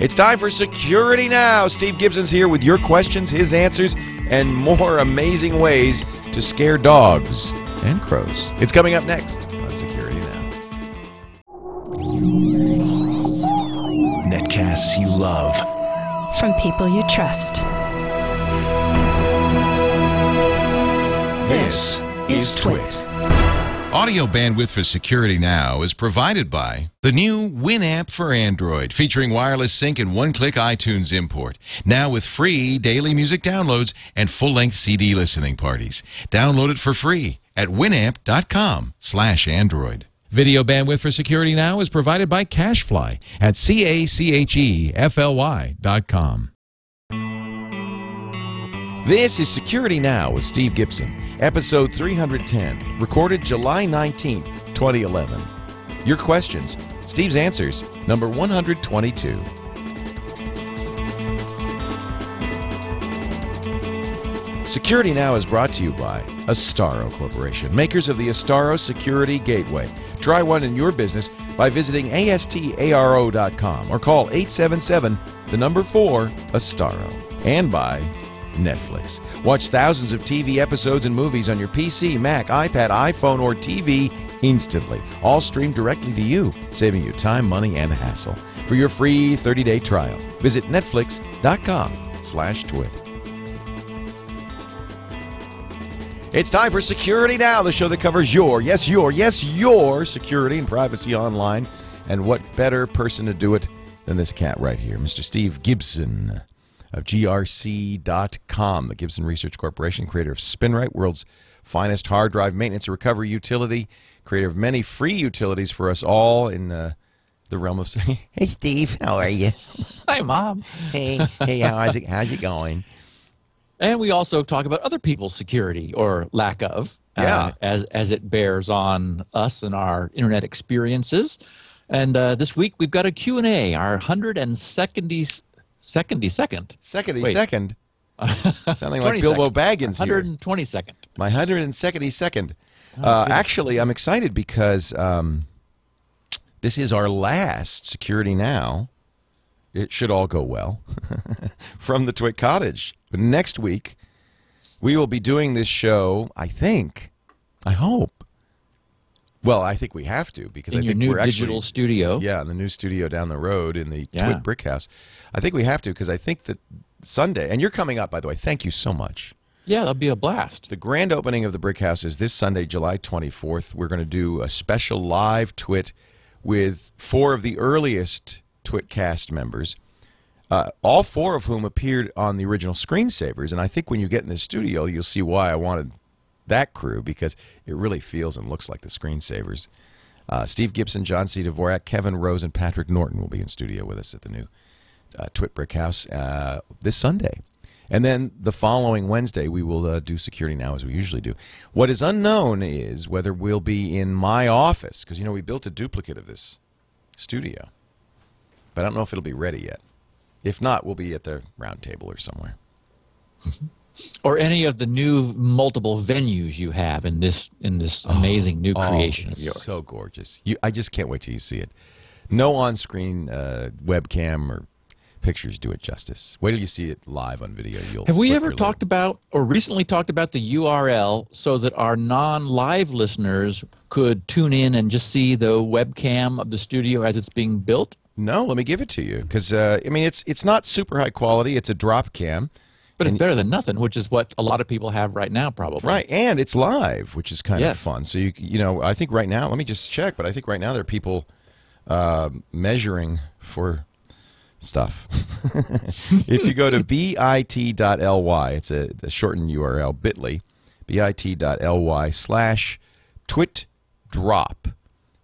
It's time for Security Now. Steve Gibson's here with your questions, his answers, and more amazing ways to scare dogs and crows. It's coming up next on Security Now. Netcasts you love. From people you trust. This is Twit. Audio bandwidth for Security Now is provided by the new Winamp for Android, featuring wireless sync and one-click iTunes import. Now with free daily music downloads and full-length CD listening parties. Download it for free at winamp.com slash Android. Video bandwidth for Security Now is provided by CacheFly at C-A-C-H-E-F-L-Y dot com. This is Security Now with Steve Gibson, episode 310, recorded July 19th, 2011. Your questions, Steve's answers, number 122. Security Now is brought to you by Astaro Corporation, makers of the Astaro Security Gateway. Try one in your business by visiting astaro.com or call 877 the number 4 Astaro. And by Netflix. Watch thousands of TV episodes and movies on your PC, Mac, iPad, iPhone, or TV instantly. All streamed directly to you, saving you time, money, and hassle. For your free 30-day trial, visit netflix.com slash twit. It's time for Security Now, the show that covers your, yes, your, yes, your security and privacy online. And what better person to do it than this cat right here, Mr. Steve Gibson of grc.com, the Gibson Research Corporation, creator of SpinRite, world's finest hard drive maintenance and recovery utility, creator of many free utilities for us all in uh, the realm of Hey, Steve, how are you? Hi, Mom. Hey, hey, how's it, how's it going? And we also talk about other people's security or lack of, uh, yeah. uh, as as it bears on us and our internet experiences. And uh, this week we've got a Q and A, our 170, Secondy second. Secondy Wait. second. Sounding like Bilbo Baggins 122nd. Here. My 172nd. Oh, uh, actually, I'm excited because um, this is our last Security Now. It should all go well from the Twit Cottage. Next week, we will be doing this show, I think, I hope, well, I think we have to because In I your think new we're digital actually, studio. yeah, in the new studio down the road in the Yeah. Twit Brick House. I think we have to because I think that Sunday, and you're coming up, by the way. Thank you so much. Yeah, that'll be a blast. The grand opening of the Brick House is this Sunday, July 24th. We're going to do a special live twit with four of the earliest Twitcast members, uh, all four of whom appeared on the original Screensavers. And I think when you get in the studio, you'll see why I wanted that crew because it really feels and looks like the Screensavers. Uh, Steve Gibson, John C. Dvorak, Kevin Rose, and Patrick Norton will be in studio with us at the new uh, Twit Brick House uh, this Sunday. And then the following Wednesday, we will uh, do security now as we usually do. What is unknown is whether we'll be in my office, because, you know, we built a duplicate of this studio. But I don't know if it'll be ready yet. If not, we'll be at the round table or somewhere. Or any of the new multiple venues you have in this in this amazing new Oh, creation of yours. So gorgeous. You, I just can't wait till you see it. No on screen uh, webcam or pictures do it justice. Wait till you see it live on video. You'll Have we ever lid. talked about or recently talked about the URL so that our non-live listeners could tune in and just see the webcam of the studio as it's being built? No, let me give it to you because uh, I mean it's it's not super high quality. It's a drop cam, But it's better than nothing, which is what a lot of people have right now, probably. right? And it's live, which is kind of fun. So you you know I think right now, let me just check, but I think right now there are people uh, measuring for stuff. if you go to bit.ly, it's a, a shortened URL, bit.ly, bit.ly slash twit drop.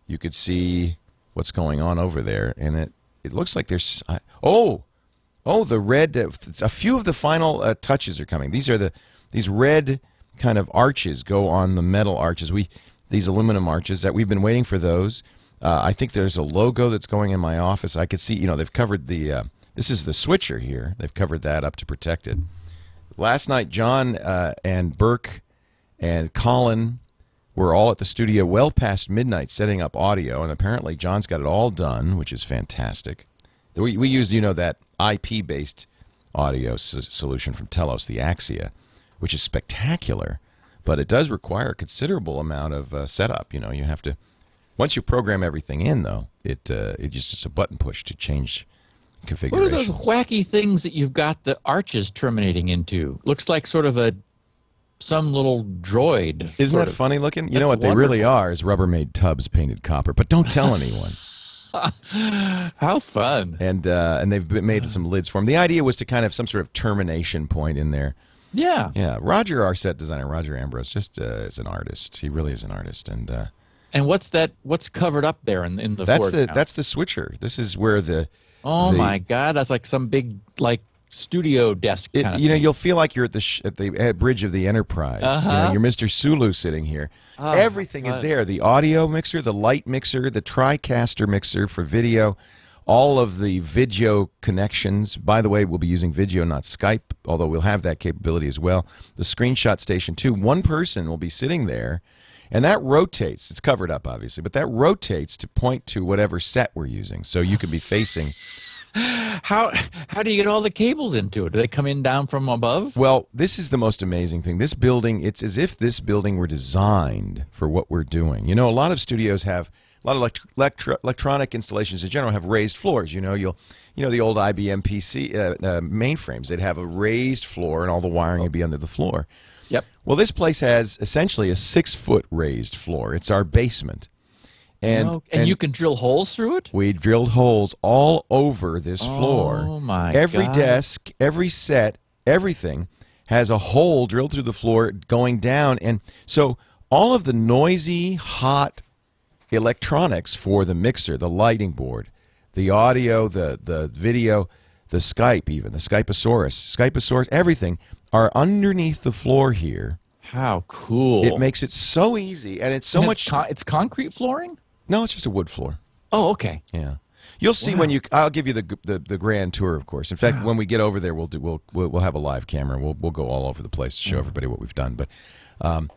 You could see what's going on over there, and it it looks like there's uh, oh oh the red uh, a few of the final uh, touches are coming. These are the these red kind of arches go on the metal arches. We these aluminum arches that we've been waiting for those. Uh, I think there's a logo that's going in my office. I could see you know they've covered the uh, this is the switcher here. They've covered that up to protect it. Last night, John uh, and Burke and Colin were all at the studio well past midnight setting up audio, and apparently John's got it all done, which is fantastic. We, we use, you know, that IP based audio s- solution from Telos, the Axia, which is spectacular, but it does require a considerable amount of uh, setup. You know, you have to, once you program everything in, though, it, uh, it just, a button push to change configuration. What are those wacky things that you've got the arches terminating into? Looks like sort of a some little droid. Isn't that of. funny looking? You know That's what they really are is Rubbermaid tubs painted copper, but don't tell anyone. How fun! and uh, and they've been- made some lids for them. The idea was to kind of some sort of termination point in there. Yeah. Yeah, Roger, our set designer, Roger Ambrose, just uh, is an artist. He really is an artist, and uh, And what's that? What's covered up there in, in the that's the foreground? that's the switcher. This is where the oh the- my god, that's like some big like studio desk It, kind of you know, you'll feel like you're at the sh- at the uh, bridge of the Enterprise. You know, Uh-huh. you're Mr. Sulu sitting here. Oh, Everything is there: the audio mixer, the light mixer, the TriCaster mixer for video, all of the video connections. By the way, we'll be using video, not Skype, although we'll have that capability as well. The screenshot station too. One person will be sitting there. And that rotates. It's covered up, obviously, but that rotates to point to whatever set we're using. So you could be facing How how do you get all the cables into it? Do they come in down from above? Well, this is the most amazing thing. This building, it's as if this building were designed for what we're doing. You know, a lot of studios have a lot of elect- electro- electronic installations in general have raised floors. You know, you'll you know the old IBM PC uh, uh, mainframes. They'd have a raised floor, and all the wiring would be under the floor. Yep. Well, this place has essentially a six foot raised floor. It's our basement, and Oh, and, you can drill holes through it. we drilled holes all over this floor. Oh, my Every God. desk, every set, everything has a hole drilled through the floor going down. And so all of the noisy, hot electronics for the mixer, the lighting board, the audio, the, the video, the Skype, even the Skypeosaurus, Skypeosaurus, everything are underneath the floor here. How cool! It makes it so easy, and it's so And much. It's, con- it's concrete flooring. No, it's just a wood floor. Oh, okay. Yeah, you'll see when you. I'll give you the, the the grand tour, of course. In fact, when we get over there, we'll do we'll we'll, we'll have a live camera. We'll we'll go all over the place to show everybody what we've done. But um,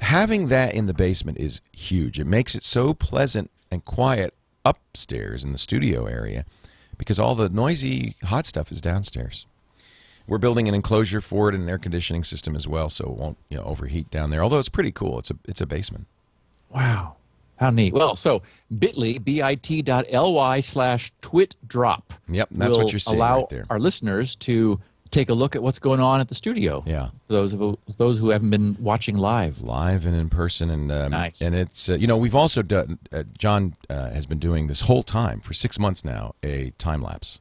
having that in the basement is huge. It makes it so pleasant and quiet upstairs in the studio area because all the noisy hot stuff is downstairs. We're building an enclosure for it and an air conditioning system as well, so it won't you know overheat down there. Although it's pretty cool. It's a it's a basement. Wow. How neat. Well, so bit.ly, bit.ly slash twit drop. Yep, that's what you're seeing allow right there. our listeners to take a look at what's going on at the studio. Yeah. For those who those who haven't been watching live. live and in person and um, Nice. and it's uh, you know we've also done uh, John uh, has been doing this whole time for six months now a time lapse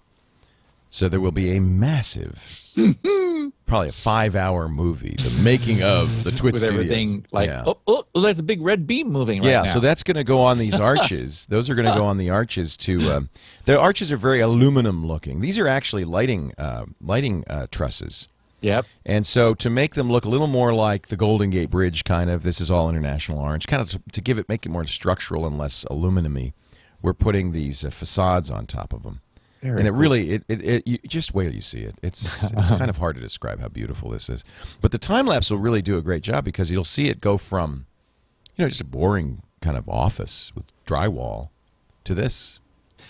so there will be a massive probably a five hour movie the making of the Twit With Studios everything like, yeah. oh, oh, there's a big red beam moving right yeah, now. so that's going to go on these arches. Those are going to go on the arches to. Um, the arches are very aluminum looking. These are actually lighting uh, lighting uh, trusses. Yep. And so to make them look a little more like the Golden Gate Bridge, kind of, this is all international orange, kind of to, to give it, make it more structural and less aluminum-y, we're putting these uh, facades on top of them. Very and it cool. really, it, it, it you just wait till you see it. It's it's kind of hard to describe how beautiful this is. But the time lapse will really do a great job because you'll see it go from, you know, just a boring kind of office with drywall to this.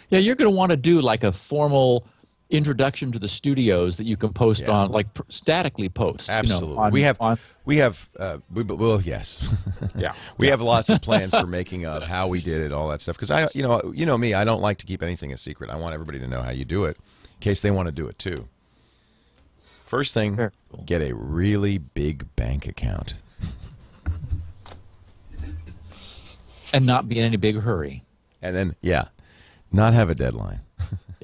Yeah, you're going to want to do like a formal introduction to the studios that you can post Yeah. on, like pr- statically post. you know, Absolutely, on- we have on- we have uh, we well yes, Yeah. we have lots of plans for making of how we did it, all that stuff. Because I, you know, you know me, I don't like to keep anything a secret. I want everybody to know how you do it, in case they want to do it too. First thing, cool. get a really big bank account. and not be in any big hurry. And then, yeah, not have a deadline.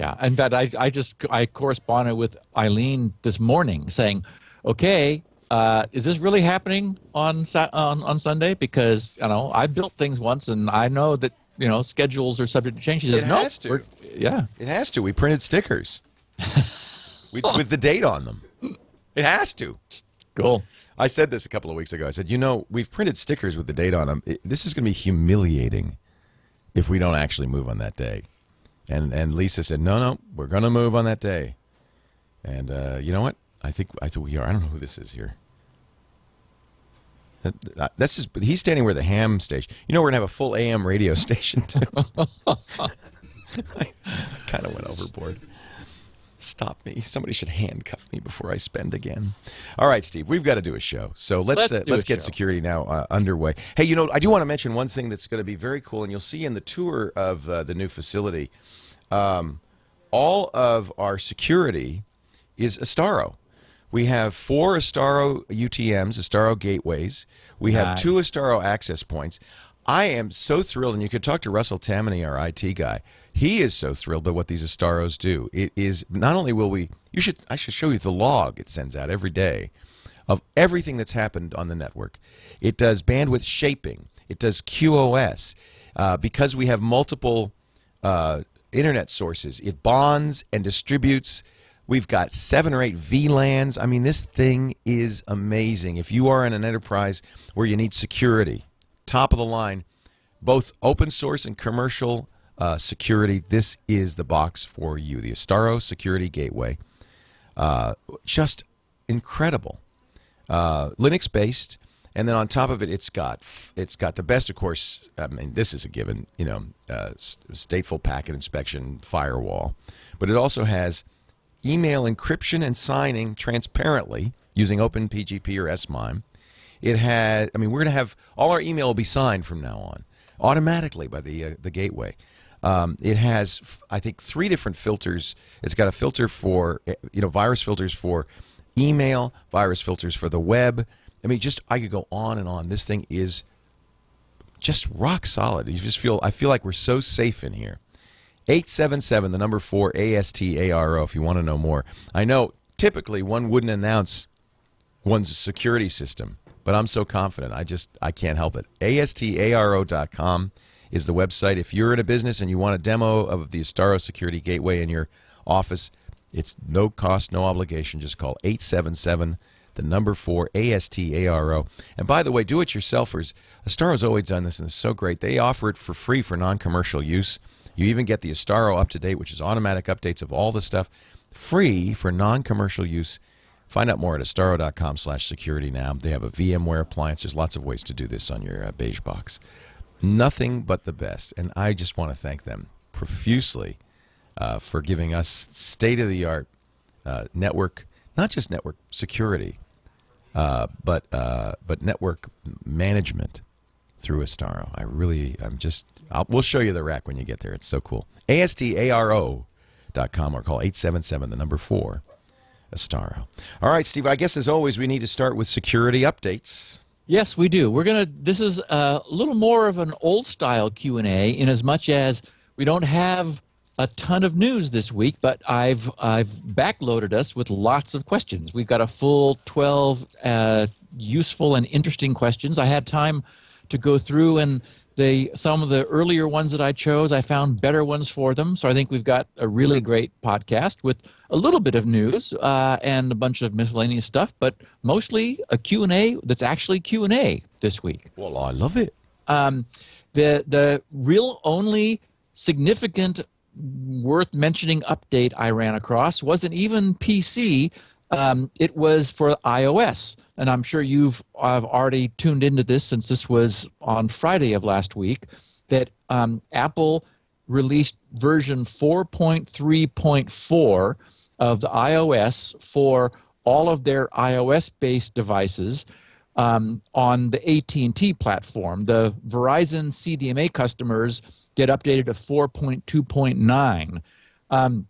Yeah. In fact, I, I just I corresponded with Eileen this morning saying, okay, uh, is this really happening on, on on Sunday? Because you know I built things once, and I know that you know schedules are subject to change. She says, It no, has to. yeah. It has to. We printed stickers with, with the date on them. It has to. Cool. I said this a couple of weeks ago. I said, you know, we've printed stickers with the date on them. It, this is going to be humiliating if we don't actually move on that day. And and Lisa said, no, no, we're going to move on that day. And uh, you know what? I think I think we are. I don't know who this is here. That- That's just he's standing where the ham station. You know, we're gonna have a full AM radio station too. I kind of went overboard. Stop me. Somebody should handcuff me before I spend again. All right, Steve, we've got to do a show. So let's Let's uh, let's get show. security now uh, underway. Hey, you know, I do want to mention one thing that's going to be very cool, and you'll see in the tour of uh, the new facility, um, all of our security is Astaro. We have four Astaro UTMs, Astaro gateways. We have two. Astaro access points. I am so thrilled, and you could talk to Russell Tammany, our IT guy. He is so thrilled by what these Astaros do. It is not only will we, you should, I should show you the log it sends out every day of everything that's happened on the network. It does bandwidth shaping. It does QoS. Uh, because we have multiple uh, internet sources, it bonds and distributes. We've got seven or eight VLANs. I mean, this thing is amazing. If you are in an enterprise where you need security, top of the line, both open source and commercial uh, security, this is the box for you. The Astaro Security Gateway. Uh, just incredible uh, Linux based, and then on top of it, it's got it's got the best, of course. I mean, this is a given, you know, uh, stateful packet inspection firewall, but it also has email encryption and signing transparently using OpenPGP or SMIME. It had, I mean, we're going to have all our email will be signed from now on automatically by the uh, the gateway. Um, it has, I think, three different filters. It's got a filter for, eh, you know, virus filters for email, virus filters for the web. I mean, just I could go on and on. This thing is just rock solid. You just feel, I feel like we're so safe in here. 877, the number four, ASTARO, if you want to know more. I know typically one wouldn't announce one's security system, but I'm so confident. I just, I can't help it. ASTARO.com is the website. If you're in a business and you want a demo of the Astaro Security Gateway in your office, it's no cost, no obligation. Just call 877, the number four, ASTARO. And by the way, do it yourselfers. Astaro's always done this and it's so great. They offer it for free for non commercial use. You even get the Astaro up to date, which is automatic updates of all the stuff, free for non commercial use. Find out more at astaro.com slash security now. They have a VMware appliance. There's lots of ways to do this on your uh, beige box. Nothing but the best. And I just want to thank them profusely uh, for giving us state of the art uh, network, not just network security, uh, but uh, but network management through Astaro. I really, I'm just, I'll, we'll show you the rack when you get there. It's so cool. ASTARO.com or call 877, the number four, Astaro. All right, Steve, I guess as always, we need to start with security updates. Yes, we do. We're gonna. This is a little more of an old style Q and A, in as much as we don't have a ton of news this week, but I've I've backloaded us with lots of questions. We've got a full twelve uh, useful and interesting questions. I had time to go through and they some of the earlier ones that I chose, I found better ones for them. So I think we've got a really great podcast with a little bit of news uh, and a bunch of miscellaneous stuff, but mostly a Q&A that's actually Q&A this week. Well, I love it. Um, the the real only significant worth mentioning update I ran across wasn't even PC. Um, it was for iOS, and I'm sure you've uh, already tuned into this since this was on Friday of last week. That um, Apple released version 4.3.4 of the iOS for all of their iOS-based devices um, on the AT&T platform. The Verizon CDMA customers get updated to 4.2.9. Um,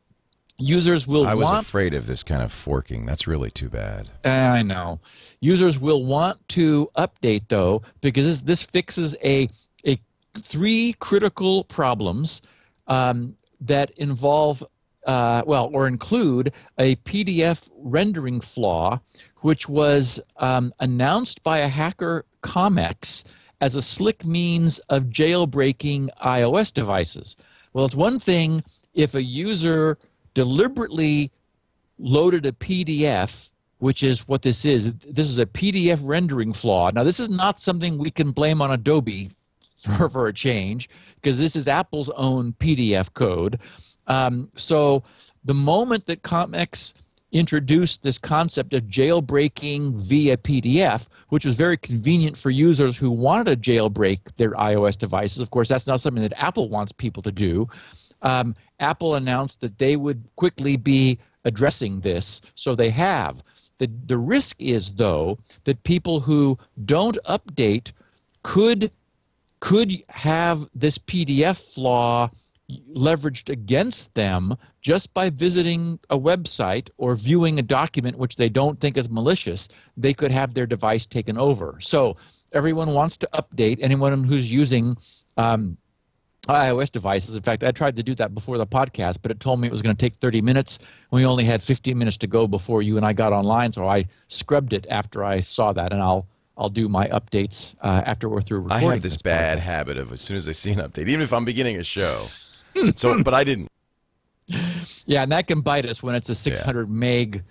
users will I was want afraid of this kind of forking. That's really too bad. I know. Users will want to update though because this, this fixes a a three critical problems um, that involve uh, well or include a PDF rendering flaw, which was um, announced by a hacker Comex as a slick means of jailbreaking iOS devices. Well, it's one thing if a user deliberately loaded a PDF, which is what this is. This is a PDF rendering flaw. Now, this is not something we can blame on Adobe for, for a change, because this is Apple's own PDF code. Um, so, the moment that Comex introduced this concept of jailbreaking via PDF, which was very convenient for users who wanted to jailbreak their iOS devices, of course, that's not something that Apple wants people to do. Um, Apple announced that they would quickly be addressing this, so they have. The, the risk is, though, that people who don't update could could have this PDF flaw leveraged against them just by visiting a website or viewing a document which they don't think is malicious. They could have their device taken over. So everyone wants to update. Anyone who's using um, iOS devices. In fact, I tried to do that before the podcast, but it told me it was going to take 30 minutes. We only had 15 minutes to go before you and I got online, so I scrubbed it after I saw that, and I'll I'll do my updates uh, after we're through recording. I have this bad podcast. habit of as soon as I see an update, even if I'm beginning a show. so, but I didn't. Yeah, and that can bite us when it's a 600 meg,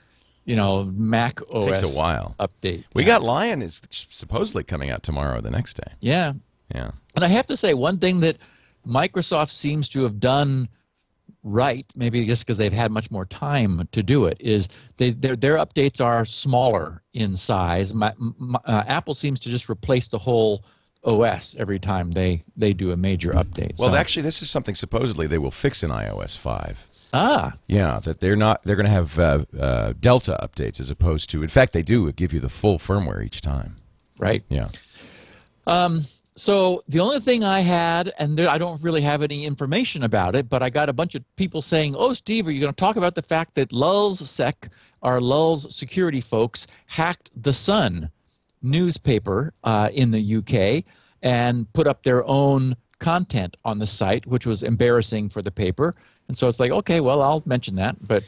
you know, Mac OS. Takes a while. Update. We Yeah. got Lion is supposedly coming out tomorrow, or the next day. Yeah, Yeah. and I have to say one thing that Microsoft seems to have done right, maybe just because they've had much more time to do it, is they, their their updates are smaller in size. My, my, uh, Apple seems to just replace the whole OS every time they they do a major update. Well, So- actually, this is something supposedly they will fix in iOS five. ah, Yeah, that they're not. They're going to have uh, uh, Delta updates as opposed to. In fact, they do give you the full firmware each time. right. Yeah. So the only thing I had, and there, I don't really have any information about it, but I got a bunch of people saying, "Oh, Steve, are you going to talk about the fact that Lulz Sec, our Lulz security folks, hacked the Sun newspaper uh, in the UK and put up their own content on the site, which was embarrassing for the paper." And so it's like, okay, well, I'll mention that, but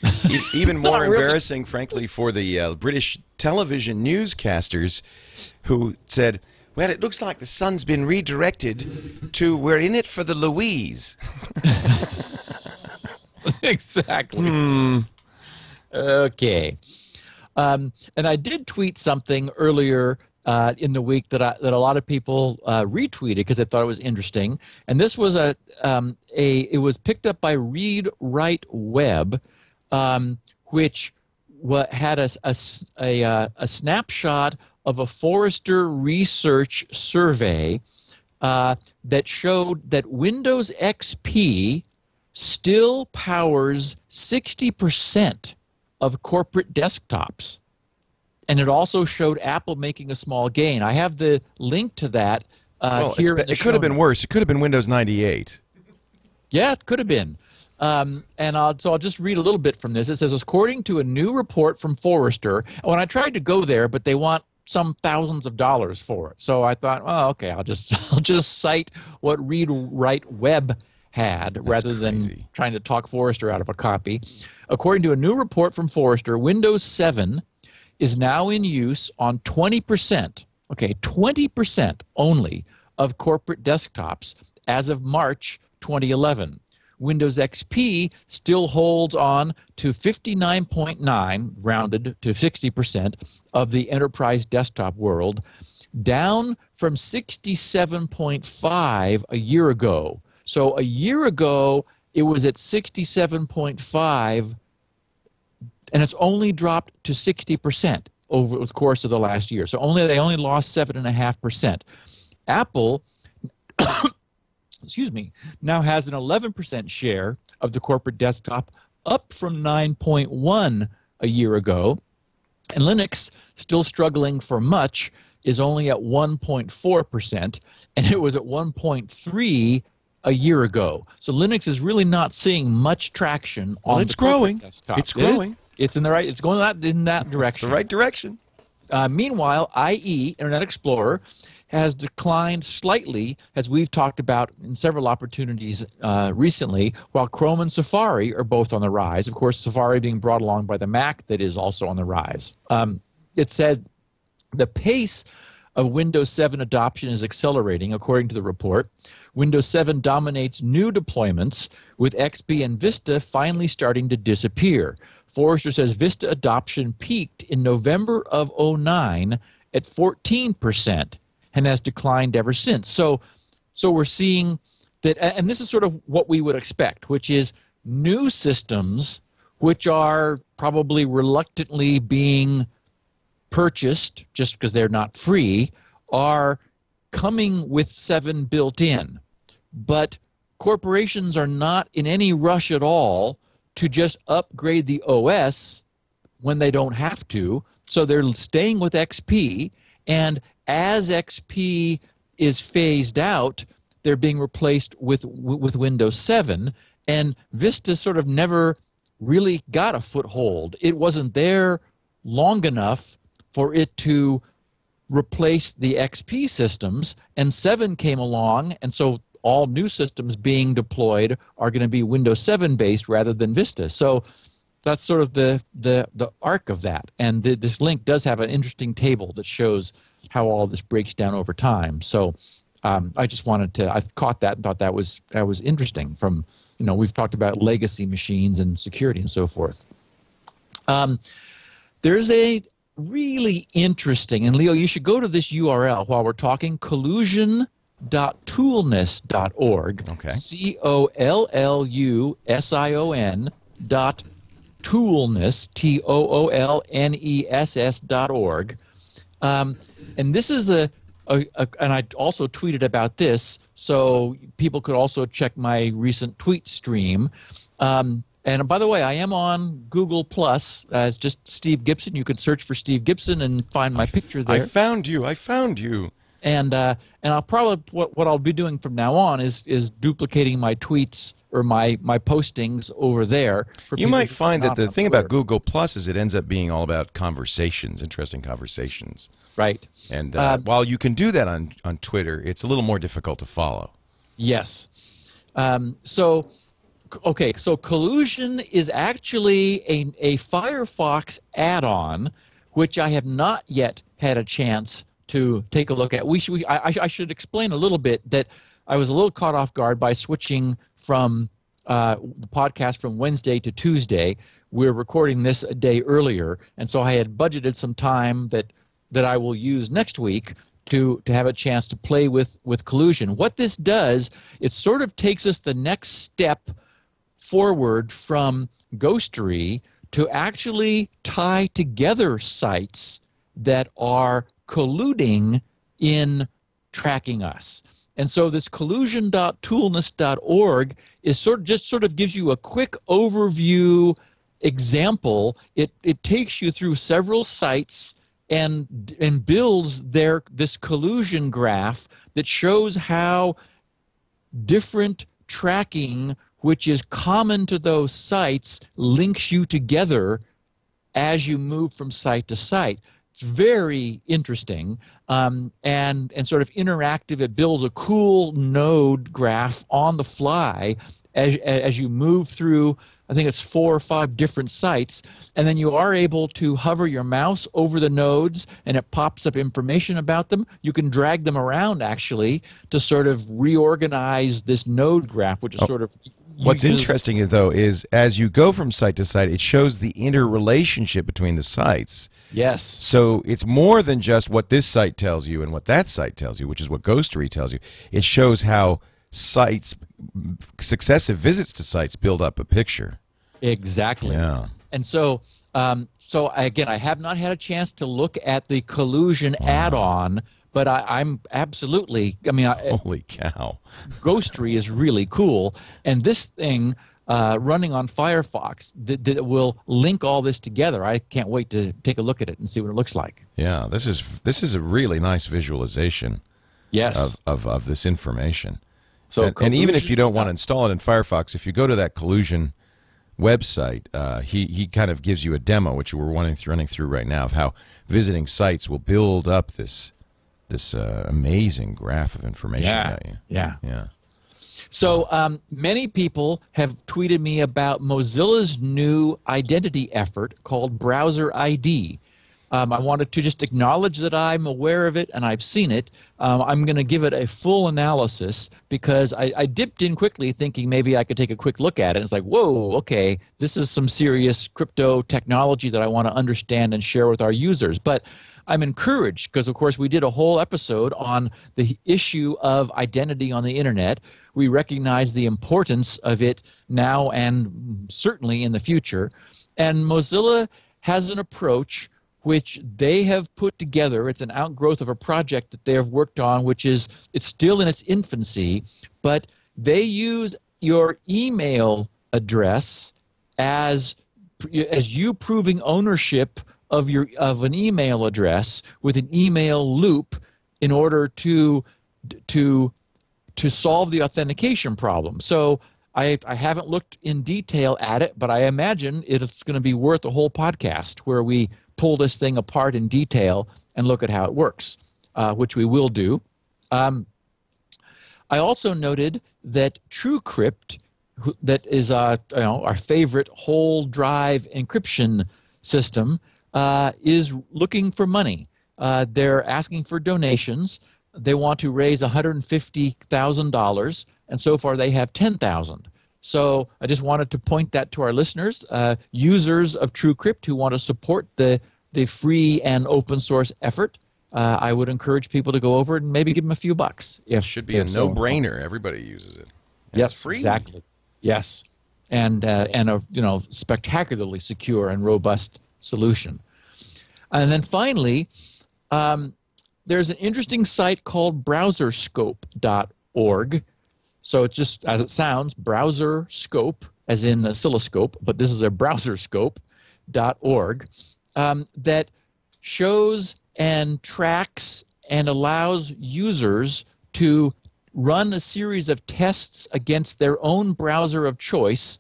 Even more really. embarrassing, frankly, for the uh, British television newscasters who said, "Well, it looks like the sun's been redirected to we're in it for the Louise." exactly. Okay. Um, and I did tweet something earlier uh, in the week that I, that a lot of people uh, retweeted because they thought it was interesting. And this was a um, a it was picked up by Read Write Web, um, which had a a a, uh, a snapshot of a Forrester research survey uh, that showed that Windows XP still powers 60% of corporate desktops. And it also showed Apple making a small gain. I have the link to that uh, well, here. be- in the it could have been worse. It could have been Windows 98. yeah, it could have been. Um, and I'll, so I'll just read a little bit from this. It says, according to a new report from Forrester, when I tried to go there, but they want some thousands of dollars for it. So I thought, oh, okay, I'll just I'll just cite what Read Write Web had rather than trying to talk Forrester out of a copy. According to a new report from Forrester, Windows 7 is now in use on 20%, okay, 20% only of corporate desktops as of March 2011. Windows XP still holds on to 59.9, rounded to 60%, of the enterprise desktop world, down from 67.5 a year ago. So a year ago, it was at 67.5 and it's only dropped to 60% over the course of the last year. So only they only lost seven and a half percent. Apple, excuse me, now has an 11% share of the corporate desktop, up from 9.1 a year ago. And Linux, still struggling for much, is only at 1.4%, and it was at 1.3 a year ago. So Linux is really not seeing much traction on Well, it's the growing. desktop. It's It growing. It's in the right. It's going that in that It's direction. the right direction. Uh, meanwhile, IE Internet Explorer has declined slightly, as we've talked about in several opportunities uh, recently. While Chrome and Safari are both on the rise. Of course, Safari being brought along by the Mac, that is also on the rise. Um, it said the pace of Windows 7 adoption is accelerating, according to the report. Windows 7 dominates new deployments, with XP and Vista finally starting to disappear. Forrester says Vista adoption peaked in November of 09 at 14% and has declined ever since. So, so we're seeing that, and this is sort of what we would expect, which is new systems which are probably reluctantly being purchased just because they're not free are coming with 7 built in. But corporations are not in any rush at all to just upgrade the OS when they don't have to. So they're staying with XP, and as XP is phased out, they're being replaced with with Windows 7, and Vista sort of never really got a foothold. It wasn't there long enough for it to replace the XP systems, and 7 came along, and so all new systems being deployed are going to be Windows 7 based rather than Vista. So that's sort of the the the arc of that. And the, this link does have an interesting table that shows how all this breaks down over time. So um, I just wanted to I caught that and thought that was that was interesting. From you know we've talked about legacy machines and security and so forth. Um, there's a really interesting and Leo, you should go to this URL while we're talking collusion.toolness.org. Okay. C O L L U S I O N dot toolness t o o l n e s s dot org, um, and this is a, a, a and I also tweeted about this, so people could also check my recent tweet stream. Um, and by the way, I am on Google Plus as just Steve Gibson. You could search for Steve Gibson and find my picture there I found you. I found you. And uh, and I'll probably what, what I'll be doing from now on is is duplicating my tweets or my my postings over there. You might find that the thing about Google Plus is it ends up being all about conversations, interesting conversations. right? And uh, Um, while you can do that on, on Twitter, it's a little more difficult to follow. Yes. Um, so, okay, so collusion is actually a, a Firefox add on, which I have not yet had a chance to take a look at. We should, we, I, I- should explain a little bit that I was a little caught off guard by switching from uh, the podcast from Wednesday to Tuesday. We're recording this a day earlier, and so I had budgeted some time that that I will use next week to to have a chance to play with with collusion. What this does, it sort of takes us the next step forward from Ghostery to actually tie together sites that are colluding in tracking us. And so this collusion.toolness.org is sort of just sort of gives you a quick overview example. It it takes you through several sites and and builds their this collusion graph that shows how different tracking which is common to those sites links you together as you move from site to site. It's very interesting um, and and sort of interactive. It builds a cool node graph on the fly as as you move through. I think it's four or five different sites, and then you are able to hover your mouse over the nodes, and it pops up information about them. You can drag them around actually to sort of reorganize this node graph, which is sort of What's interesting though is as you go from site to site, it shows the interrelationship between the sites. Yes. So it's more than just what this site tells you and what that site tells you, which is what Ghostery tells you. It shows how sites, successive visits to sites, build up a picture. Exactly. Yeah. And so, um, so again, I have not had a chance to look at the collusion add-on, but I, I'm absolutely. I mean, I, Holy cow! Ghostery is really cool, and this thing uh, running on Firefox that, that will link all this together. I can't wait to take a look at it and see what it looks like. Yeah, this is this is a really nice visualization Yes. of, of, of this information. so, and, and even if you don't want to install it in Firefox, if you go to that collusion website, uh, he he kind of gives you a demo, which we're running through, running through right now, of how visiting sites will build up this this uh, amazing graph of information yeah, about you. yeah. Yeah. So um, many people have tweeted me about Mozilla's new identity effort called Browser ID. Um, I wanted to just acknowledge that I'm aware of it and I've seen it. Um, I'm going to give it a full analysis because I, I dipped in quickly thinking maybe I could take a quick look at it. It's like, whoa, okay, this is some serious crypto technology that I want to understand and share with our users. But I'm encouraged because, of course, we did a whole episode on the issue of identity on the internet. We recognize the importance of it now and certainly in the future. And Mozilla has an approach which they have put together. It's an outgrowth of a project that they have worked on, which is it's still in its infancy, but they use your email address as as you proving ownership of your of an email address with an email loop in order to to to solve the authentication problem. So I, I haven't looked in detail at it, but I imagine it's going to be worth a whole podcast where we pull this thing apart in detail and look at how it works, uh, which we will do. Um, I also noted that TrueCrypt, that is uh, you know, our favorite whole drive encryption system, uh, is looking for money. Uh, they're asking for donations. They want to raise $150,000, and so far they have 10,000. So I just wanted to point that to our listeners, uh, users of TrueCrypt who want to support the the free and open source effort. Uh, I would encourage people to go over and maybe give them a few bucks. If should be a so no-brainer. Everybody uses it. And yes, it's free. exactly. Yes, and uh, and a you know spectacularly secure and robust solution. And then finally, um, there's an interesting site called BrowserScope.org. So it's just as it sounds, browser scope, as in oscilloscope, but this is a browserscope.org um, that shows and tracks and allows users to run a series of tests against their own browser of choice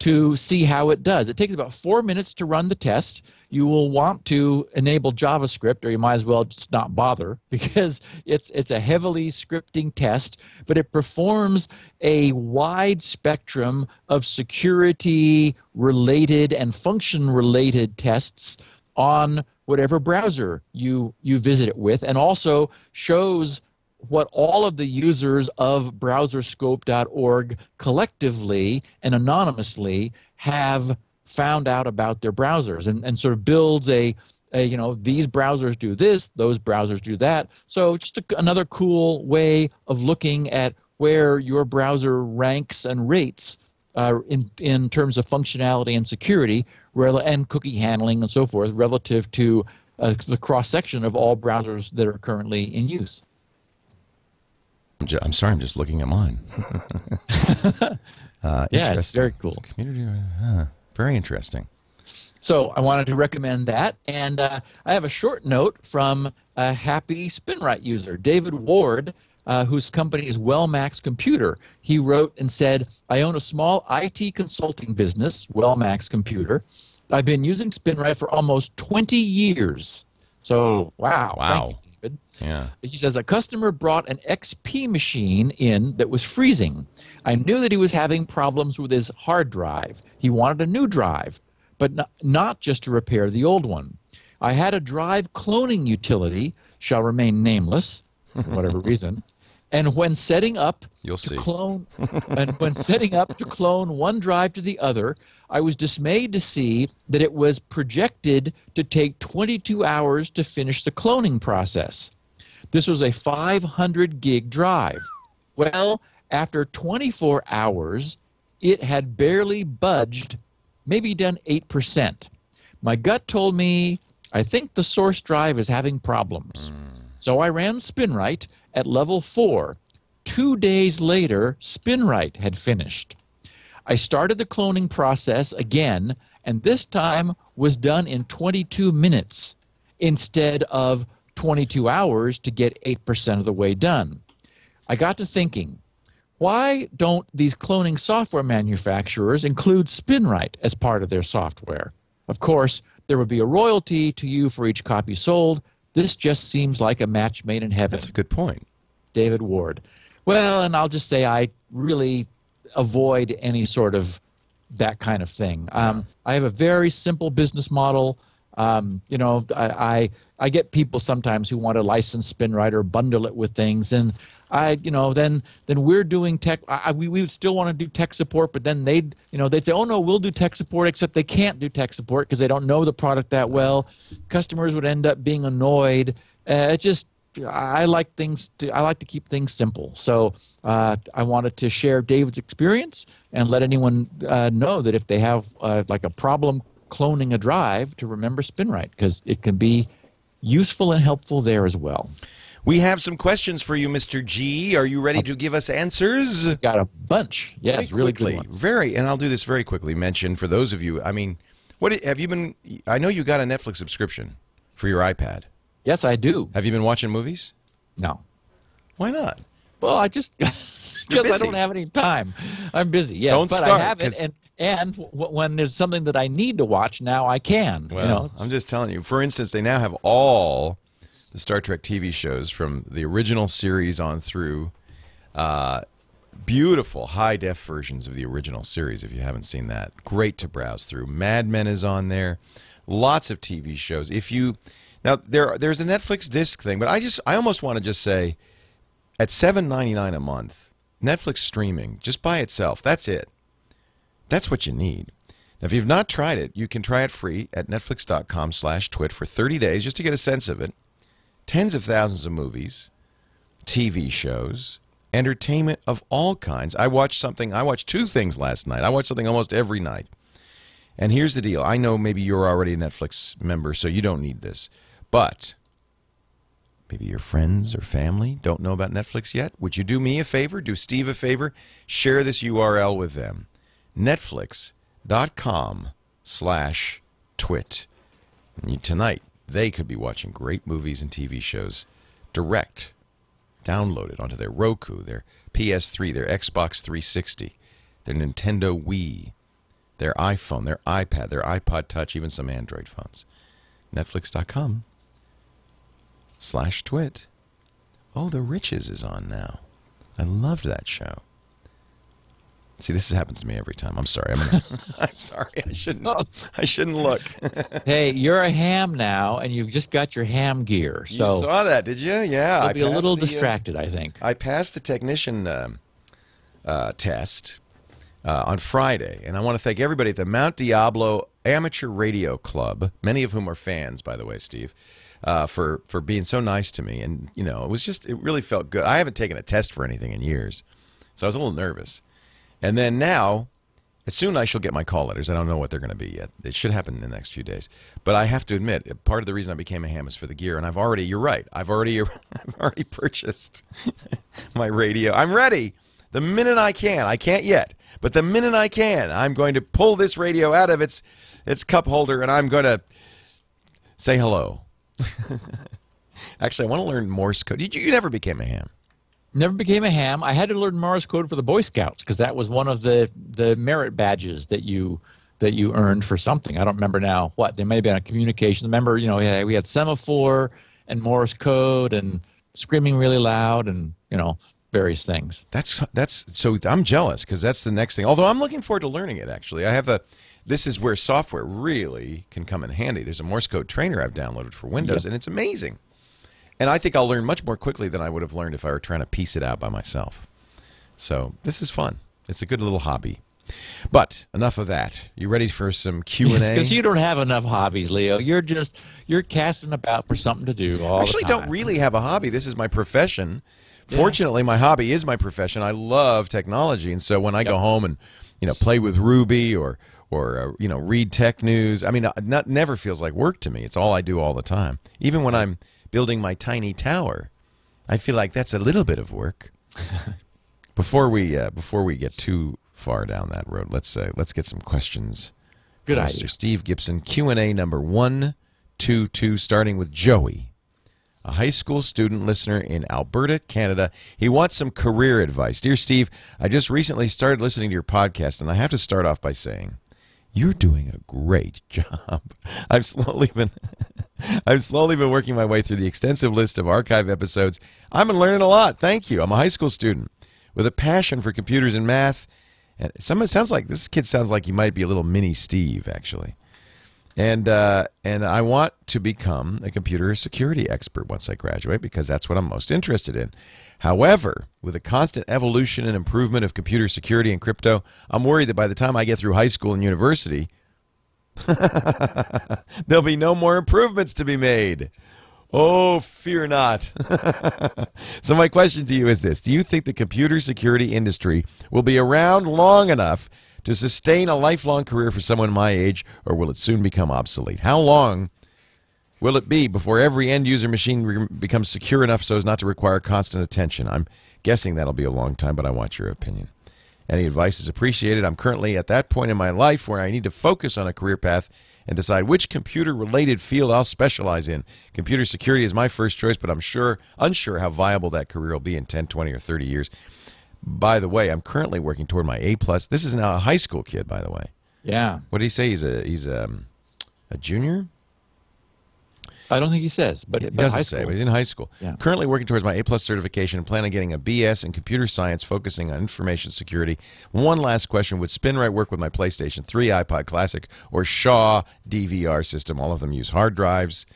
to see how it does. It takes about four minutes to run the test. You will want to enable JavaScript, or you might as well just not bother because it's it's a heavily scripting test, but it performs a wide spectrum of security related and function related tests on whatever browser you you visit it with, and also shows what all of the users of browserscope.org collectively and anonymously have found out about their browsers and, and sort of builds a, a you know these browsers do this those browsers do that. So just a, another cool way of looking at where your browser ranks and rates uh, in in terms of functionality and security rel- and cookie handling and so forth relative to uh, the cross section of all browsers that are currently in use I'm, sorry, I'm just looking at mine. uh, Yeah, it's very cool. Community, uh, very interesting. So I wanted to recommend that, and uh, I have a short note from a happy SpinRite user, David Ward, uh, whose company is Wellmax Computer. He wrote and said, "I own a small IT consulting business, Wellmax Computer. I've been using SpinRite for almost 20 years. So wow, Wow. David. Yeah. He says a customer brought an XP machine in that was freezing. I knew that he was having problems with his hard drive. He wanted a new drive, but not, not just to repair the old one. I had a drive cloning utility, shall remain nameless, for whatever reason. And when setting up You'll to see. clone and when setting up to clone one drive to the other, I was dismayed to see that it was projected to take 22 hours to finish the cloning process. This was a 500 gig drive. Well, after 24 hours, it had barely budged, maybe done 8%. My gut told me I think the source drive is having problems. Mm. So I ran SpinRite at level 4. Two days later, SpinRite had finished. I started the cloning process again, and this time was done in 22 minutes instead of 22 hours to get 8% of the way done. I got to thinking, why don't these cloning software manufacturers include SpinRite as part of their software? Of course, there would be a royalty to you for each copy sold. This just seems like a match made in heaven. That's a good point. David Ward. Well, and I'll just say I really avoid any sort of that kind of thing. Um, I have a very simple business model. Um, you know, I, I I get people sometimes who want to license SpinRite or bundle it with things, and I, you know, then then we're doing tech. I, we we would still want to do tech support, but then they'd, you know, they'd say, oh no, we'll do tech support, except they can't do tech support because they don't know the product that well. Customers would end up being annoyed. Uh, it just I like things. To, I like to keep things simple. So uh, I wanted to share David's experience and let anyone uh, know that if they have uh, like a problem cloning a drive, to remember SpinRite because it can be useful and helpful there as well. We have some questions for you, Mr. G. Are you ready uh, to give us answers? Got a bunch. Yes, Very really quickly, very, and I'll do this very quickly. Mention for those of you. I mean, what have you been? I know you got a Netflix subscription for your iPad. Yes, I do. Have you been watching movies? No. Why not? Well, I just because I don't have any time. I'm busy. Yes, Don't but start, I have it, and and w- when there's something that I need to watch now, I can. Well, you know, I'm just telling you. For instance, they now have all the Star Trek TV shows from the original series on through. Uh, beautiful high def versions of the original series. If you haven't seen that, great to browse through. Mad Men is on there. Lots of TV shows. If you now there there's a Netflix disc thing, but I just I almost want to just say at seven ninety nine a month, Netflix streaming just by itself. That's it. That's what you need. Now, if you've not tried it, you can try it free at netflix.com slash twit for 30 days just to get a sense of it. Tens of thousands of movies, TV shows, entertainment of all kinds. I watched something, I watched two things last night. I watched something almost every night. And here's the deal. I know maybe you're already a Netflix member, so you don't need this. But maybe your friends or family don't know about Netflix yet. Would you do me a favor? Do Steve a favor? Share this URL with them. Netflix.com slash twit. Tonight, they could be watching great movies and TV shows direct, downloaded onto their Roku, their PS3, their Xbox 360, their Nintendo Wii, their iPhone, their iPad, their iPod Touch, even some Android phones. Netflix.com slash twit. Oh, The Riches is on now. I loved that show. See, this happens to me every time. I'm sorry. I'm, I'm sorry. I shouldn't. I shouldn't look. hey, you're a ham now, and you've just got your ham gear, you so saw that, did you? Yeah. you'll I be a little the, uh, distracted. I think. I passed the technician um, uh, test uh, on Friday, and I want to thank everybody at the Mount Diablo Amateur Radio Club, many of whom are fans, by the way, Steve, uh, for for being so nice to me. And you know, it was just it really felt good. I haven't taken a test for anything in years, so I was a little nervous. And then now, as soon I shall get my call letters. I don't know what they're going to be yet. It should happen in the next few days. But I have to admit, part of the reason I became a ham is for the gear, and I've already. You're right. I've already. I've already purchased my radio. I'm ready. The minute I can. I can't yet, but the minute I can, I'm going to pull this radio out of its its cup holder, and I'm going to say hello. Actually, I want to learn Morse code. You, you never became a ham. Never became a ham. I had to learn Morse code for the Boy Scouts because that was one of the the merit badges that you that you earned for something. I don't remember now what. There may have been a communication. Remember, you know, yeah, we had semaphore and Morse code and screaming really loud and you know various things. That's that's so I'm jealous because that's the next thing. Although I'm looking forward to learning it. Actually, I have a. This is where software really can come in handy. There's a Morse code trainer I've downloaded for Windows, and it's amazing. And I think I'll learn much more quickly than I would have learned if I were trying to piece it out by myself. So this is fun. It's a good little hobby. But enough of that. You ready for some Q and A? Because you don't have enough hobbies, Leo. You're just you're casting about for something to do all I actually the time. don't really have a hobby. This is my profession. Fortunately, my hobby is my profession. I love technology, and so when I go home and you know play with Ruby or or uh, you know read tech news, I mean, uh, not never feels like work to me. It's all I do all the time. Even when I'm building my tiny tower, I feel like that's a little bit of work. before we uh, before we get too far down that road, let's uh, let's get some questions. Good idea. Mr. Steve Gibson Q and A number one two two, starting with Joey a high school student listener in Alberta, Canada. He wants some career advice. Dear Steve, I just recently started listening to your podcast, and I have to start off by saying, you're doing a great job. I've slowly been I've slowly been working my way through the extensive list of archive episodes. Been learning a lot. Thank you. I'm a high school student with a passion for computers and math. And some it sounds like this kid sounds like he might be a little mini Steve, actually and uh, and I want to become a computer security expert once I graduate because that's what I'm most interested in. However, with the constant evolution and improvement of computer security and crypto, I'm worried that by the time I get through high school and university, there'll be no more improvements to be made. Oh, fear not. so, my question to you is this Do you think the computer security industry will be around long enough to sustain a lifelong career for someone my age, or will it soon become obsolete? How long will it be before every end user machine becomes secure enough so as not to require constant attention? I'm guessing that'll be a long time, but I want your opinion. Any advice is appreciated. I'm currently at that point in my life where I need to focus on a career path and decide which computer related field I'll specialize in. Computer security is my first choice, but I'm sure unsure how viable that career will be in 10, 20 or 30 years. By the way, I'm currently working toward my A plus. This is now a high school kid, by the way. Yeah. What did he say? He's a he's a, um, a junior. I don't think he says, but, He but doesn't high say, but he's in high school. Yeah. Currently working towards my A plus certification and plan on getting a BS in computer science, focusing on information security. One last question: Would SpinRite work with my PlayStation 3, iPod Classic, or Shaw DVR system? All of them use hard drives,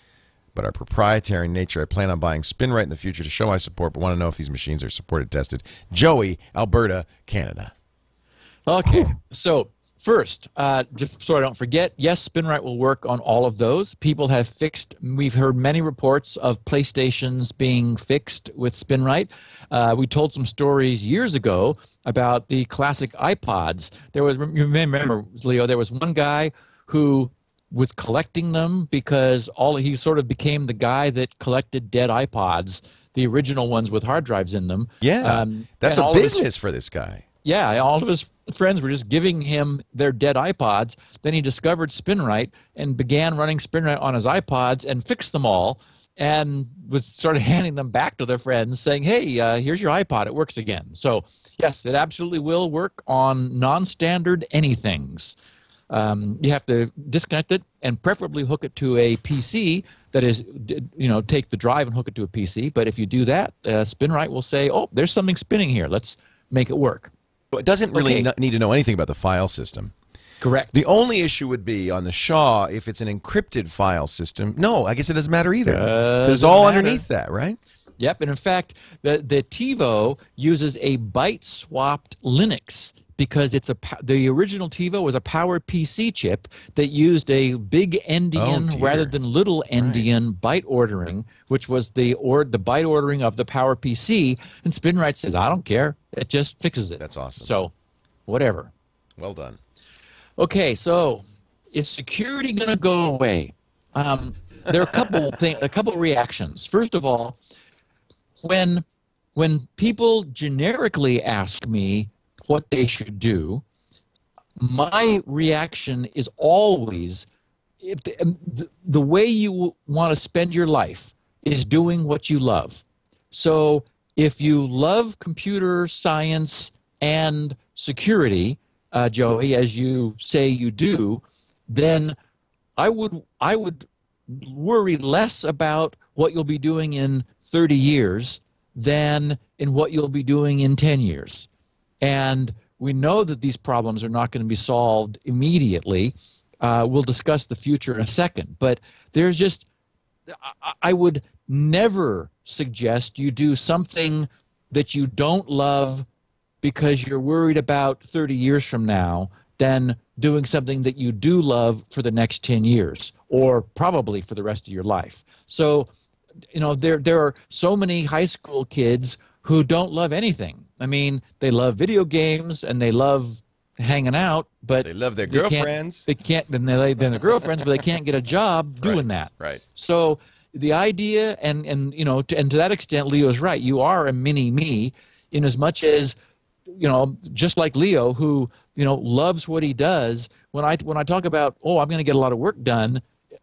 but are proprietary in nature. I plan on buying SpinRite in the future to show my support, but want to know if these machines are supported, tested. Joey, Alberta, Canada. Okay, so first, uh, just so I don't forget, yes, SpinRite will work on all of those. People have fixed. We've heard many reports of PlayStations being fixed with SpinRite. Uh, we told some stories years ago about the classic iPods. There was, you may remember, Leo, there was one guy who was collecting them because all he sort of became the guy that collected dead iPods, the original ones with hard drives in them. Yeah, Um, that's a of his- business for this guy. Yeah, all of his friends were just giving him their dead iPods. Then he discovered SpinRite and began running SpinRite on his iPods and fixed them all and was started handing them back to their friends saying, hey, uh, here's your iPod. It works again. So, yes, it absolutely will work on non standard anythings. Um, you have to disconnect it and preferably hook it to a PC. That is, you know, take the drive and hook it to a PC. But if you do that, uh, SpinRite will say, "Oh, there's something spinning here. Let's make it work." It doesn't really Okay. need to know anything about the file system. Correct. The only issue would be on the Shaw if it's an encrypted file system. No, I guess it doesn't matter either. it's all matter. underneath that, right? Yep, and in fact, the the TiVo uses a byte swapped Linux because it's a the original TiVo was a Power PC chip that used a big endian Oh, rather than little endian byte ordering, which was the or the byte ordering of the Power PC. And SpinRite says, "I don't care. It just fixes it." That's awesome. So, whatever. Well done. Okay, so is security going to go away? Um, there are a couple thing, a couple reactions. First of all, when when people generically ask me what they should do, my reaction is always if the, um, the, the way you want to spend your life is doing what you love. So if you love computer science and security, uh, Joey, as you say you do, then I would I would worry less about what you'll be doing in 30 years than in what you'll be doing in 10 years. And we know that these problems are not going to be solved immediately. Uh, we'll discuss the future in a second. But there's just, I- I would never suggest you do something that you don't love because you're worried about 30 years from now than doing something that you do love for the next 10 years or probably for the rest of your life. So, you know, there there are so many high school kids who don't love anything. I mean, they love video games and they love hanging out, but They love their can't- girlfriends. They can't. Then they then their girlfriends, but they can't get a job doing that. Right. So the idea, and and you know, to, and to that extent, Leo is right. You are a mini me, in as much as you know, just like Leo, who you know loves what he does. When I when I talk about, oh, I'm going to get a lot of work done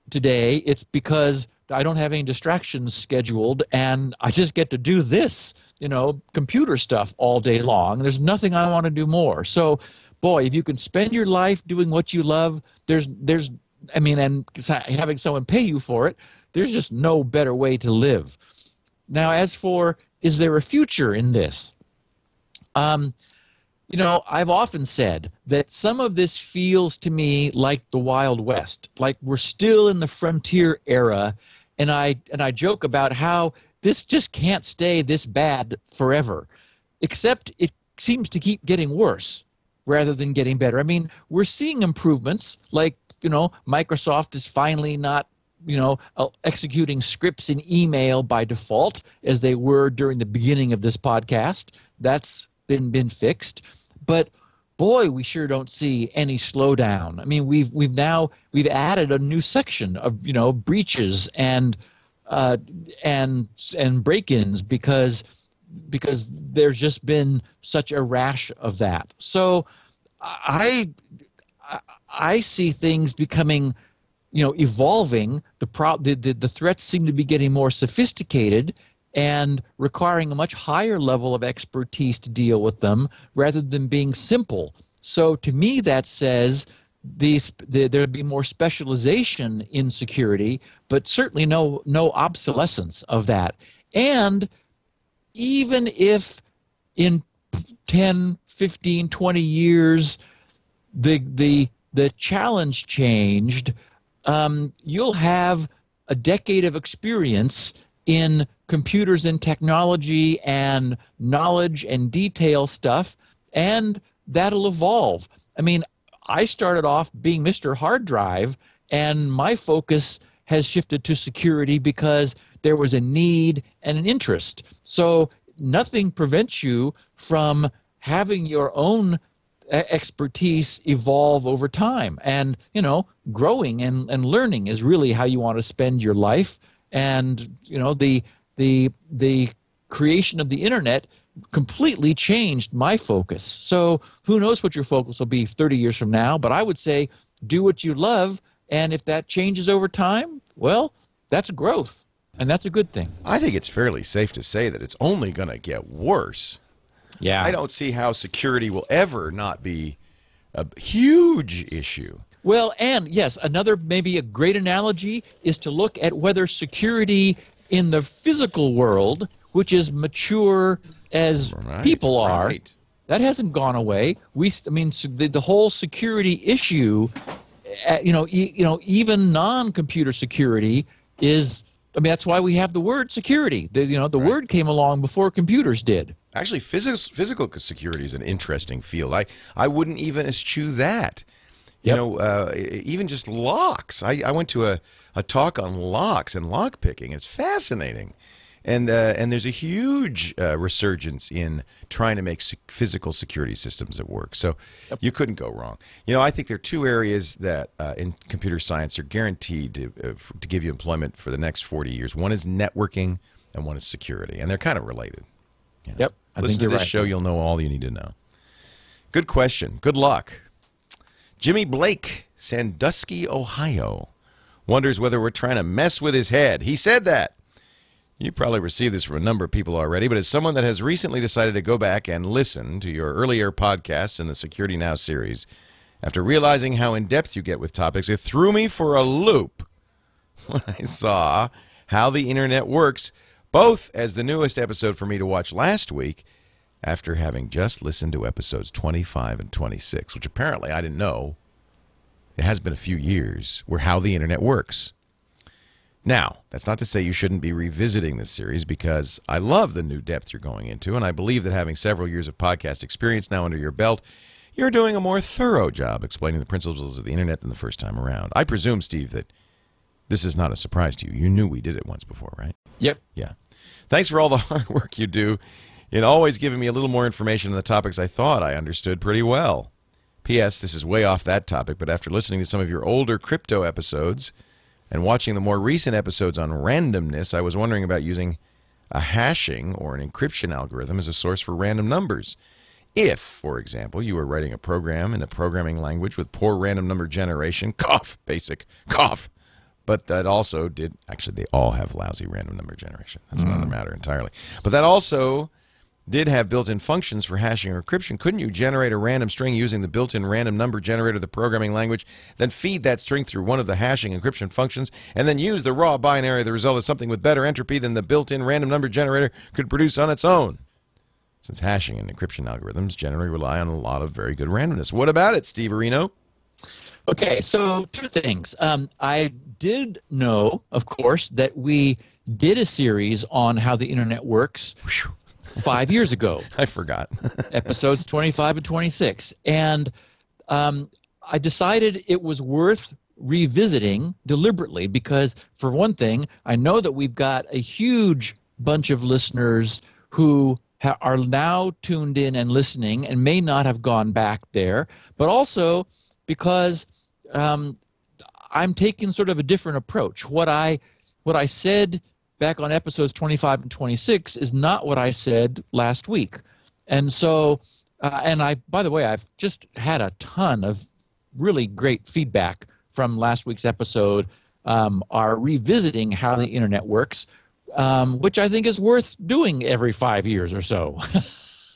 today, it's because I don't have any distractions scheduled, and I just get to do this, you know, computer stuff all day long. There's nothing I want to do more. So, boy, if you can spend your life doing what you love, there's there's I mean, and having someone pay you for it, there's just no better way to live. Now, as for is there a future in this? Um, you know, I've often said that some of this feels to me like the Wild West, like we're still in the frontier era, and I and I joke about how this just can't stay this bad forever, except it seems to keep getting worse rather than getting better. I mean, we're seeing improvements, like you know, Microsoft is finally not you know uh, executing scripts in email by default as they were during the beginning of this podcast. That's been been fixed but boy, we sure don't see any slowdown. I mean, we've we've now we've added a new section of you know breaches and uh, and and break-ins because because there's just been such a rash of that. So I I see things becoming you know evolving the, pro- the, the the threats seem to be getting more sophisticated and requiring a much higher level of expertise to deal with them rather than being simple. So to me, that says the, there'd be more specialization in security, but certainly no, no obsolescence of that. And even if in 10, 15, 20 years, the, the, the challenge changed, um, you'll have a decade of experience in computers and technology and knowledge and detail stuff, and that'll evolve. I mean, I started off being Mr. Hard Drive, and my focus has shifted to security because there was a need and an interest. So nothing prevents you from having your own uh, expertise evolve over time and you know growing and, and learning is really how you want to spend your life and you know the the the creation of the internet completely changed my focus. So who knows what your focus will be 30 years from now, but I would say do what you love and if that changes over time, well, that's growth. And that's a good thing. I think it's fairly safe to say that it's only going to get worse. Yeah. I don't see how security will ever not be a huge issue. Well, and yes, another maybe a great analogy is to look at whether security in the physical world, which is mature as Right, people are, right. that hasn't gone away. We, I mean, the, the whole security issue, uh, you know, e- you know, even non-computer security is. I mean, that's why we have the word security. The, you know, the word came along before computers did. Actually, physical physical security is an interesting field. I I wouldn't even eschew that. You Yep. know, uh, even just locks. I, I went to a, a talk on locks and lock picking. It's fascinating, and uh, and there's a huge uh, resurgence in trying to make sec- physical security systems that work. So you couldn't go wrong. You know, I think there are two areas that uh, in computer science are guaranteed to uh, f- to give you employment for the next 40 years. One is networking, and one is security, and they're kind of related. You know? Yep, I Listen think you're to this right. show, you'll know all you need to know. Good question. Good luck. Jimmy Blake, Sandusky, Ohio, wonders whether we're trying to mess with his head. He said that. You probably received this from a number of people already, but as someone that has recently decided to go back and listen to your earlier podcasts in the Security Now series, after realizing how in depth you get with topics, it threw me for a loop when I saw how the internet works, both as the newest episode for me to watch last week after having just listened to episodes 25 and 26, which apparently I didn't know. It has been a few years where how the internet works. Now, that's not to say you shouldn't be revisiting this series because I love the new depth you're going into, and I believe that having several years of podcast experience now under your belt, you're doing a more thorough job explaining the principles of the internet than the first time around. I presume, Steve, that this is not a surprise to you. You knew we did it once before, right? Yep. Yeah. Thanks for all the hard work you do in always giving me a little more information on the topics I thought I understood pretty well. P.S. This is way off that topic, but after listening to some of your older crypto episodes and watching the more recent episodes on randomness, I was wondering about using a hashing or an encryption algorithm as a source for random numbers. If, for example, you were writing a program in a programming language with poor random number generation, cough, basic, cough, but that also did actually they all have lousy random number generation. That's another hmm. matter entirely. But that also did have built-in functions for hashing or encryption. Couldn't you generate a random string using the built-in random number generator of the programming language, then feed that string through one of the hashing encryption functions, and then use the raw binary? of The result is something with better entropy than the built-in random number generator could produce on its own. Since hashing and encryption algorithms generally rely on a lot of very good randomness. What about it, Steve Areno? Okay, so two things. Um, I did know, of course, that we did a series on how the internet works five years ago, I forgot. episodes 25 and 26. And um, I decided it was worth revisiting deliberately because, for one thing, I know that we've got a huge bunch of listeners who ha- are now tuned in and listening and may not have gone back there, but also because um, I'm taking sort of a different approach. What I what I said back on episodes 25 and 26 is not what I said last week, and so uh, and I by the way I've just had a ton of really great feedback from last week's episode. Um, are revisiting how the internet works, um, which I think is worth doing every five years or so.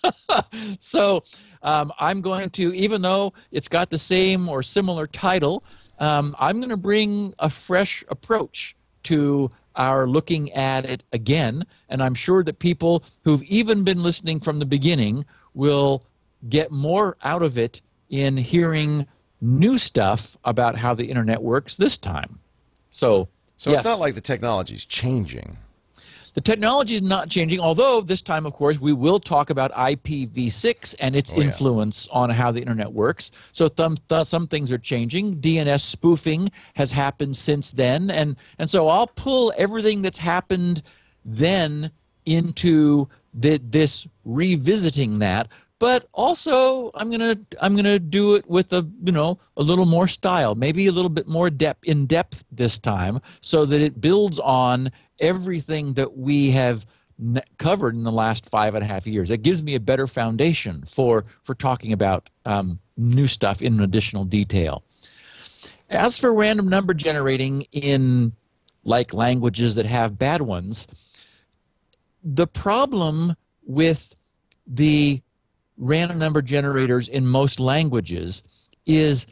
so um, I'm going to, even though it's got the same or similar title, um, I'm going to bring a fresh approach to our looking at it again. And I'm sure that people who've even been listening from the beginning will get more out of it in hearing new stuff about how the internet works this time. So, So yes. it's not like the technology's changing. The technology is not changing, although this time, of course, we will talk about IPv6 and its Oh, yeah. influence on how the internet works. So some, th- some things are changing. DNS spoofing has happened since then. And, and so I'll pull everything that's happened then into the, this revisiting that. But also, I'm gonna I'm gonna do it with a you know a little more style, maybe a little bit more depth in depth this time, so that it builds on everything that we have covered in the last five and a half years. It gives me a better foundation for for talking about um, new stuff in additional detail. As for random number generating in like languages that have bad ones, the problem with the random number generators in most languages is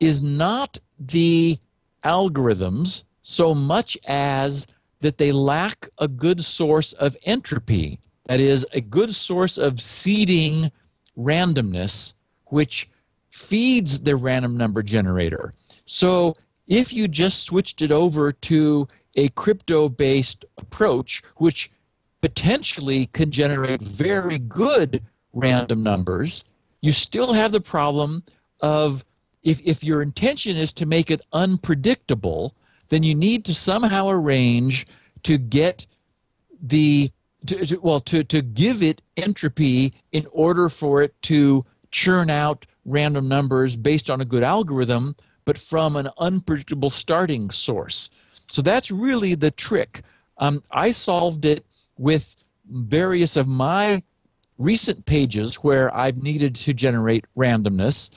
is not the algorithms so much as that they lack a good source of entropy that is a good source of seeding randomness which feeds the random number generator. So if you just switched it over to a crypto based approach which potentially could generate very good random numbers, you still have the problem of if, if your intention is to make it unpredictable, then you need to somehow arrange to get the to, to- well to, to give it entropy in order for it to churn out random numbers based on a good algorithm but from an unpredictable starting source so that's really the trick um, i solved it with various of my recent pages where I've needed to generate randomness.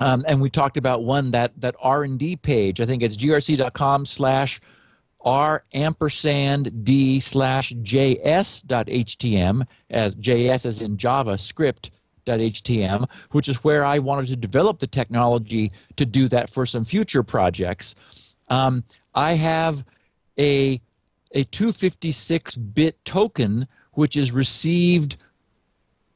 Um, and we talked about one that that R and D page. I think it's grc.com slash r ampersand d slash js dot htm as js as in JavaScript dot htm, which is where I wanted to develop the technology to do that for some future projects. Um, I have a a 256 bit token which is received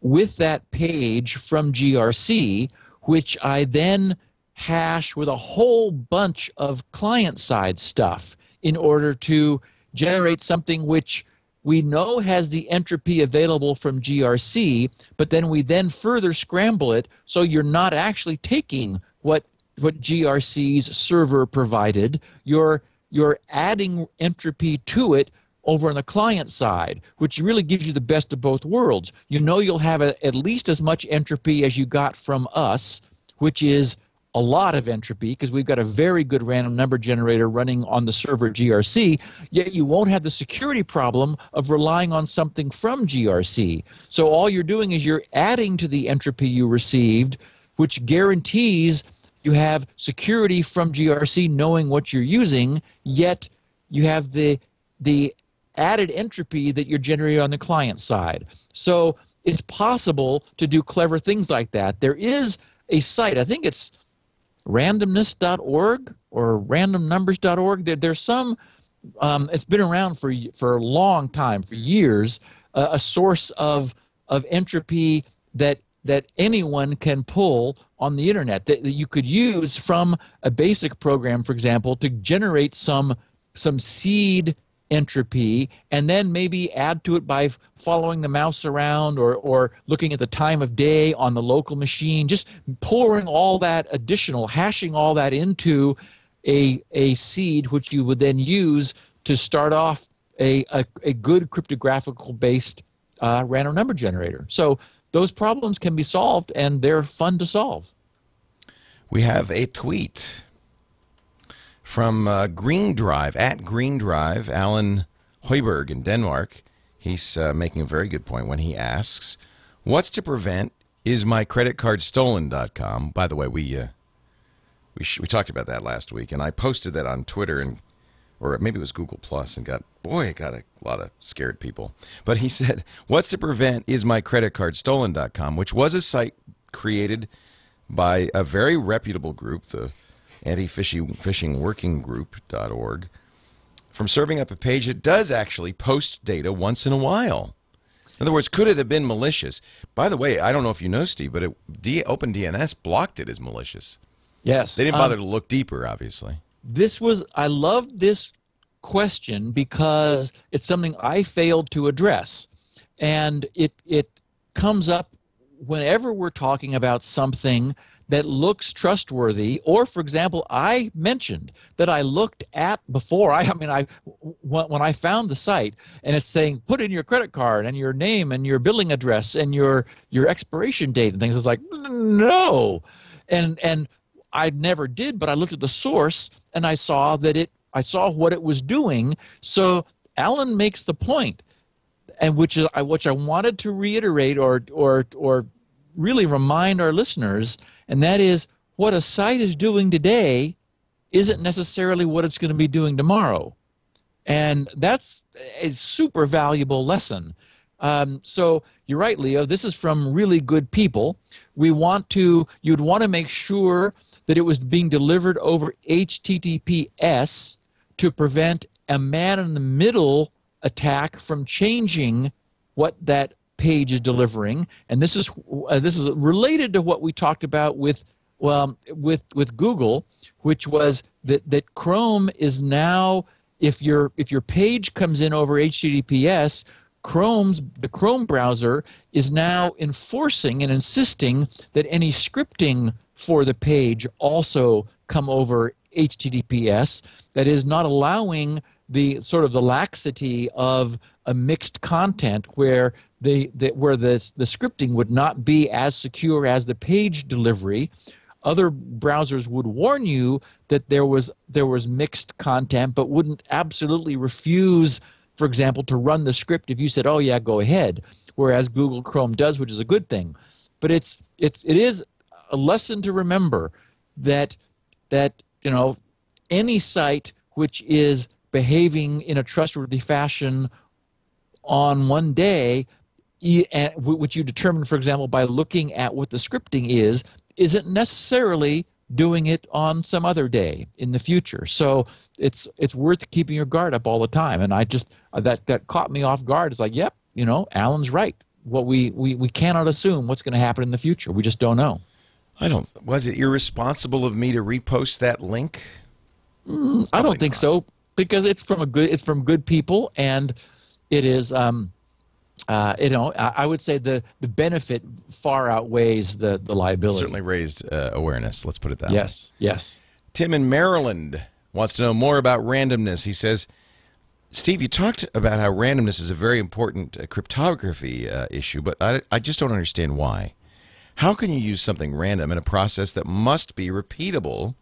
with that page from GRC, which I then hash with a whole bunch of client side stuff in order to generate something which we know has the entropy available from GRC, but then we then further scramble it so you're not actually taking what what GRC's server provided. You're you're adding entropy to it over on the client side, which really gives you the best of both worlds. You know you'll have a, at least as much entropy as you got from us, which is a lot of entropy because we've got a very good random number generator running on the server GRC, yet you won't have the security problem of relying on something from GRC. So all you're doing is you're adding to the entropy you received, which guarantees you have security from GRC knowing what you're using, yet you have the the added entropy that you're generating on the client side. So it's possible to do clever things like that. There is a site, I think it's randomness.org or randomnumbers.org. There, there's some, um, it's been around for, for a long time, for years, uh, a source of, of entropy that that anyone can pull on the internet that, that you could use from a basic program for example to generate some some seed entropy and then maybe add to it by following the mouse around or or looking at the time of day on the local machine just pouring all that additional hashing all that into a a seed which you would then use to start off a a, a good cryptographical based uh, random number generator. So those problems can be solved, and they're fun to solve. We have a tweet from uh, Green Drive at Green Drive, Alan Hoiberg in Denmark. He's uh, making a very good point when he asks, "What's to prevent is my credit card stolen?" By the way, we uh, we we talked about that last week, and I posted that on Twitter and or maybe it was Google Plus, and got boy, it got a lot of scared people. But he said, "What's to prevent is my credit card stolen?" which was a site created by a very reputable group, the anti-phishing working group.org, from serving up a page that does actually post data once in a while. In other words, could it have been malicious? By the way, I don't know if you know, Steve, but it, D, OpenDNS blocked it as malicious. Yes. They didn't bother um, to look deeper, obviously. This was, I love this question because it's something I failed to address. And it, it comes up whenever we're talking about something that looks trustworthy or for example i mentioned that i looked at before i, I mean i when i found the site and it's saying put in your credit card and your name and your billing address and your your expiration date and things. It's like no. And and i never did but i looked at the source and i saw that it i saw what it was doing. So alan makes the point and which is I which I wanted to reiterate or or or really remind our listeners, and that is what a site is doing today isn't necessarily what it's going to be doing tomorrow, and that's a super valuable lesson. Um, so you're right, Leo. This is from really good people. We want to. You'd want to make sure that it was being delivered over HTTPS to prevent a man in the middle attack from changing what that page is delivering and this is uh, this is related to what we talked about with well with with Google which was that that Chrome is now if your if your page comes in over HTTPS Chrome's the Chrome browser is now enforcing and insisting that any scripting for the page also come over HTTPS that is not allowing the sort of the laxity of a mixed content where the, the where the the scripting would not be as secure as the page delivery other browsers would warn you that there was there was mixed content but wouldn't absolutely refuse for example to run the script if you said oh yeah go ahead whereas Google Chrome does which is a good thing. But it's it's it is a lesson to remember that that you know any site which is behaving in a trustworthy fashion on one day, which you determine, for example, by looking at what the scripting is, isn't necessarily doing it on some other day in the future. So it's it's worth keeping your guard up all the time. And I just that that caught me off guard. It's like, yep, you know, Alan's right. What we we we cannot assume what's going to happen in the future. We just don't know. I don't. Was it irresponsible of me to repost that link? Mm, I don't think not. so because it's from a good it's from good people and it is um, uh, you know I, I, would say the the benefit far outweighs the the liability certainly raised uh, awareness let's put it that yes way. yes Yes. tim in maryland wants to know more about randomness he says steve you talked about how randomness is a very important uh, cryptography uh, issue but I, I just don't understand why how can you use something random in a process that must be repeatable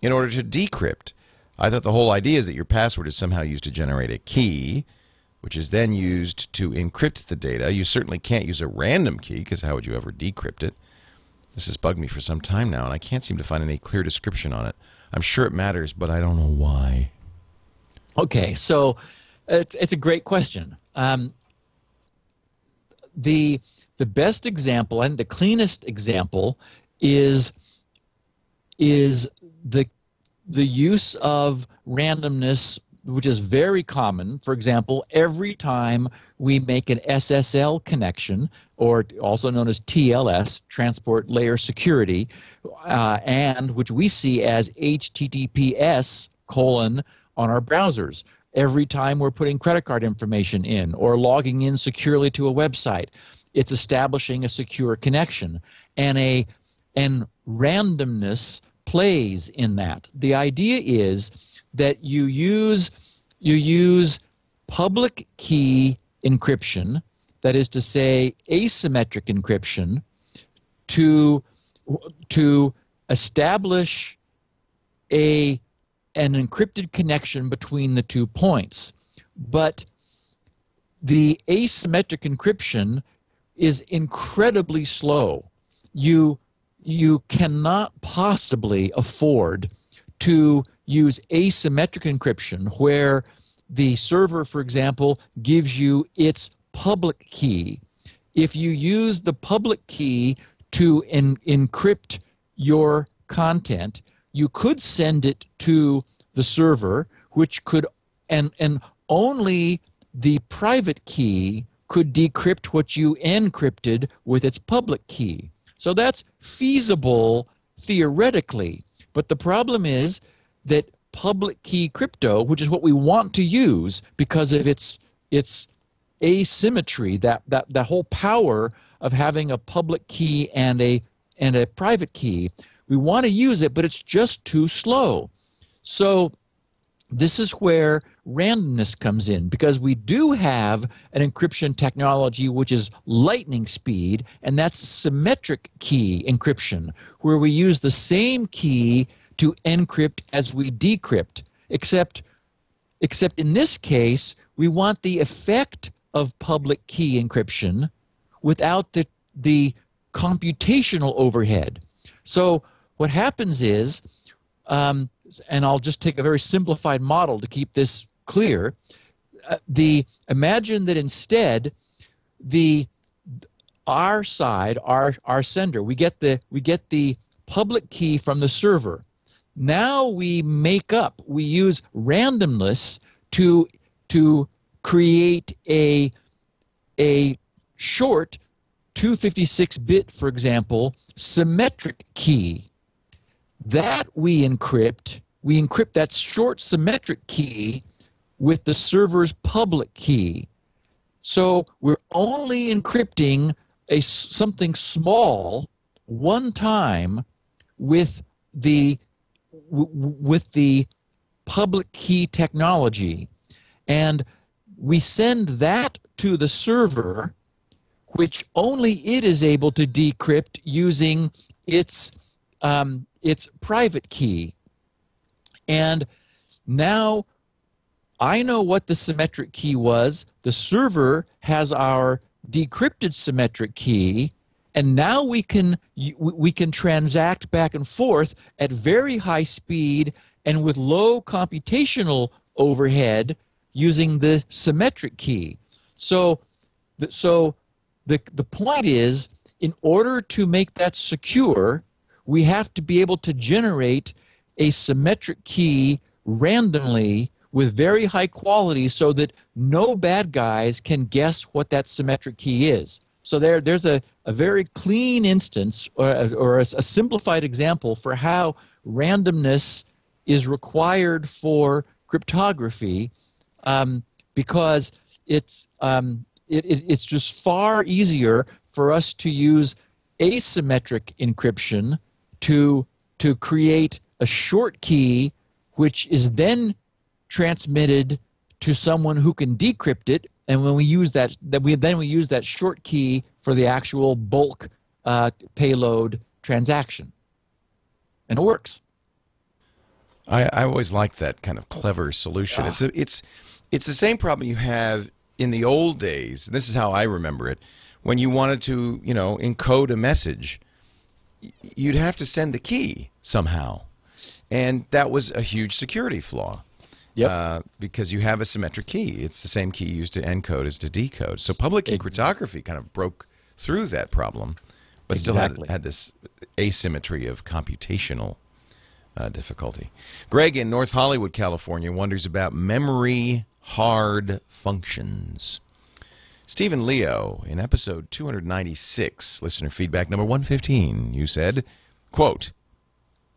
in order to decrypt I thought the whole idea is that your password is somehow used to generate a key, which is then used to encrypt the data. You certainly can't use a random key because how would you ever decrypt it? This has bugged me for some time now, and I can't seem to find any clear description on it. I'm sure it matters, but I don't know why. Okay, so it's it's a great question. Um, the the best example and the cleanest example is is the the use of randomness which is very common. For example, every time we make an SSL connection, or also known as TLS, Transport Layer Security, uh, and which we see as HTTPS colon on our browsers. Every time we're putting credit card information in or logging in securely to a website, it's establishing a secure connection and a and randomness plays in that. The idea is that you use you use public key encryption that is to say asymmetric encryption, to to establish a an encrypted connection between the two points. But the asymmetric encryption is incredibly slow. You you cannot possibly afford to use asymmetric encryption where the server for example gives you its public key. If you use the public key to en- encrypt your content, you could send it to the server, which could, and, and only the private key could decrypt what you encrypted with its public key. So that's feasible theoretically. But the problem is that public key crypto, which is what we want to use because of its its asymmetry, that, that, that whole power of having a public key and a and a private key, we want to use it, but it's just too slow. So this is where randomness comes in because we do have an encryption technology which is lightning speed, and that's symmetric key encryption, where we use the same key to encrypt as we decrypt, except except in this case we want the effect of public key encryption without the the computational overhead. So what happens is, um, and I'll just take a very simplified model to keep this clear. Uh, the imagine that instead, the our side, our our sender, we get the we get the public key from the server. Now we make up, we use randomness to to create a a short 256 bit, for example, symmetric key that we encrypt. We encrypt that short symmetric key with the server's public key. So we're only encrypting a something small one time with the with the public key technology and we send that to the server which only it is able to decrypt using its um, its private key. And now I know what the symmetric key was. The server has our decrypted symmetric key, and now we can we can transact back and forth at very high speed and with low computational overhead using the symmetric key. So, so the the point is, in order to make that secure, we have to be able to generate a symmetric key randomly with very high quality so that no bad guys can guess what that symmetric key is. So there, there's a, a very clean instance or, or a, a simplified example for how randomness is required for cryptography um, because it's, um, it, it, it's just far easier for us to use asymmetric encryption to to create a short key which is then transmitted to someone who can decrypt it and when we use that that we then we use that short key for the actual bulk uh, payload transaction and it works I, I always like that kind of clever solution. It's a, it's it's the same problem you have in the old days. This is how I remember it. When you wanted to, you know, encode a message, you'd have to send the key somehow, and that was a huge security flaw. Yep. Uh, because you have a symmetric key. It's the same key used to encode as to decode. So public key Ex- cryptography kind of broke through that problem, but still Exactly. had, had this asymmetry of computational uh, difficulty. Greg in North Hollywood, California, wonders about memory hard functions. Stephen Leo, in episode 296, listener feedback number 115, you said, quote,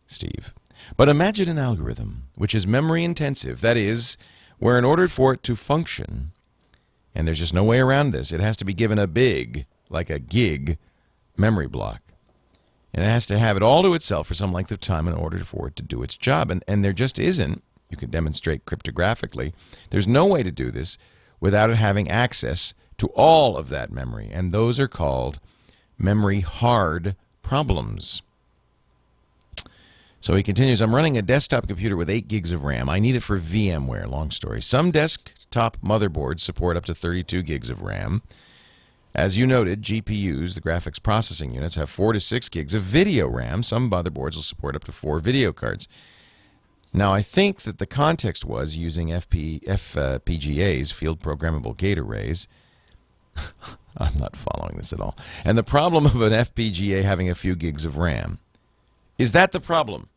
Steve, but imagine an algorithm which is memory intensive, that is, where in order for it to function, and there's just no way around this, it has to be given a big, like a gig, memory block. And it has to have it all to itself for some length of time in order for it to do its job. And, and there just isn't, you can demonstrate cryptographically, there's no way to do this without it having access to all of that memory, and those are called memory hard problems. So he continues I'm running a desktop computer with 8 gigs of RAM. I need it for VMware. Long story. Some desktop motherboards support up to 32 gigs of RAM. As you noted, GPUs, the graphics processing units, have 4 to 6 gigs of video RAM. Some motherboards will support up to 4 video cards. Now, I think that the context was using FP, FPGAs, field programmable gate arrays. I'm not following this at all. And the problem of an FPGA having a few gigs of RAM. Is that the problem?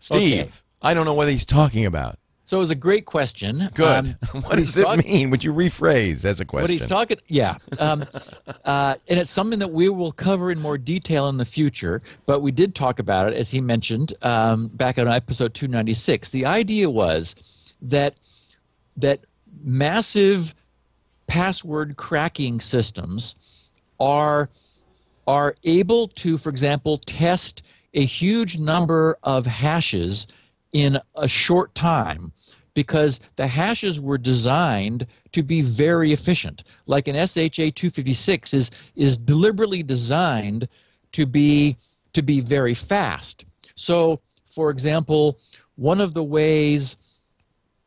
Steve, Okay. I don't know what he's talking about. So it was a great question. Good. Um, what does it talk- mean? Would you rephrase as a question? What he's talking, yeah, um, uh, and it's something that we will cover in more detail in the future. But we did talk about it, as he mentioned um, back on episode 296. The idea was that that massive password cracking systems are are able to, for example, test a huge number of hashes in a short time because the hashes were designed to be very efficient. Like an SHA 256 is is deliberately designed to be to be very fast. So, for example, one of the ways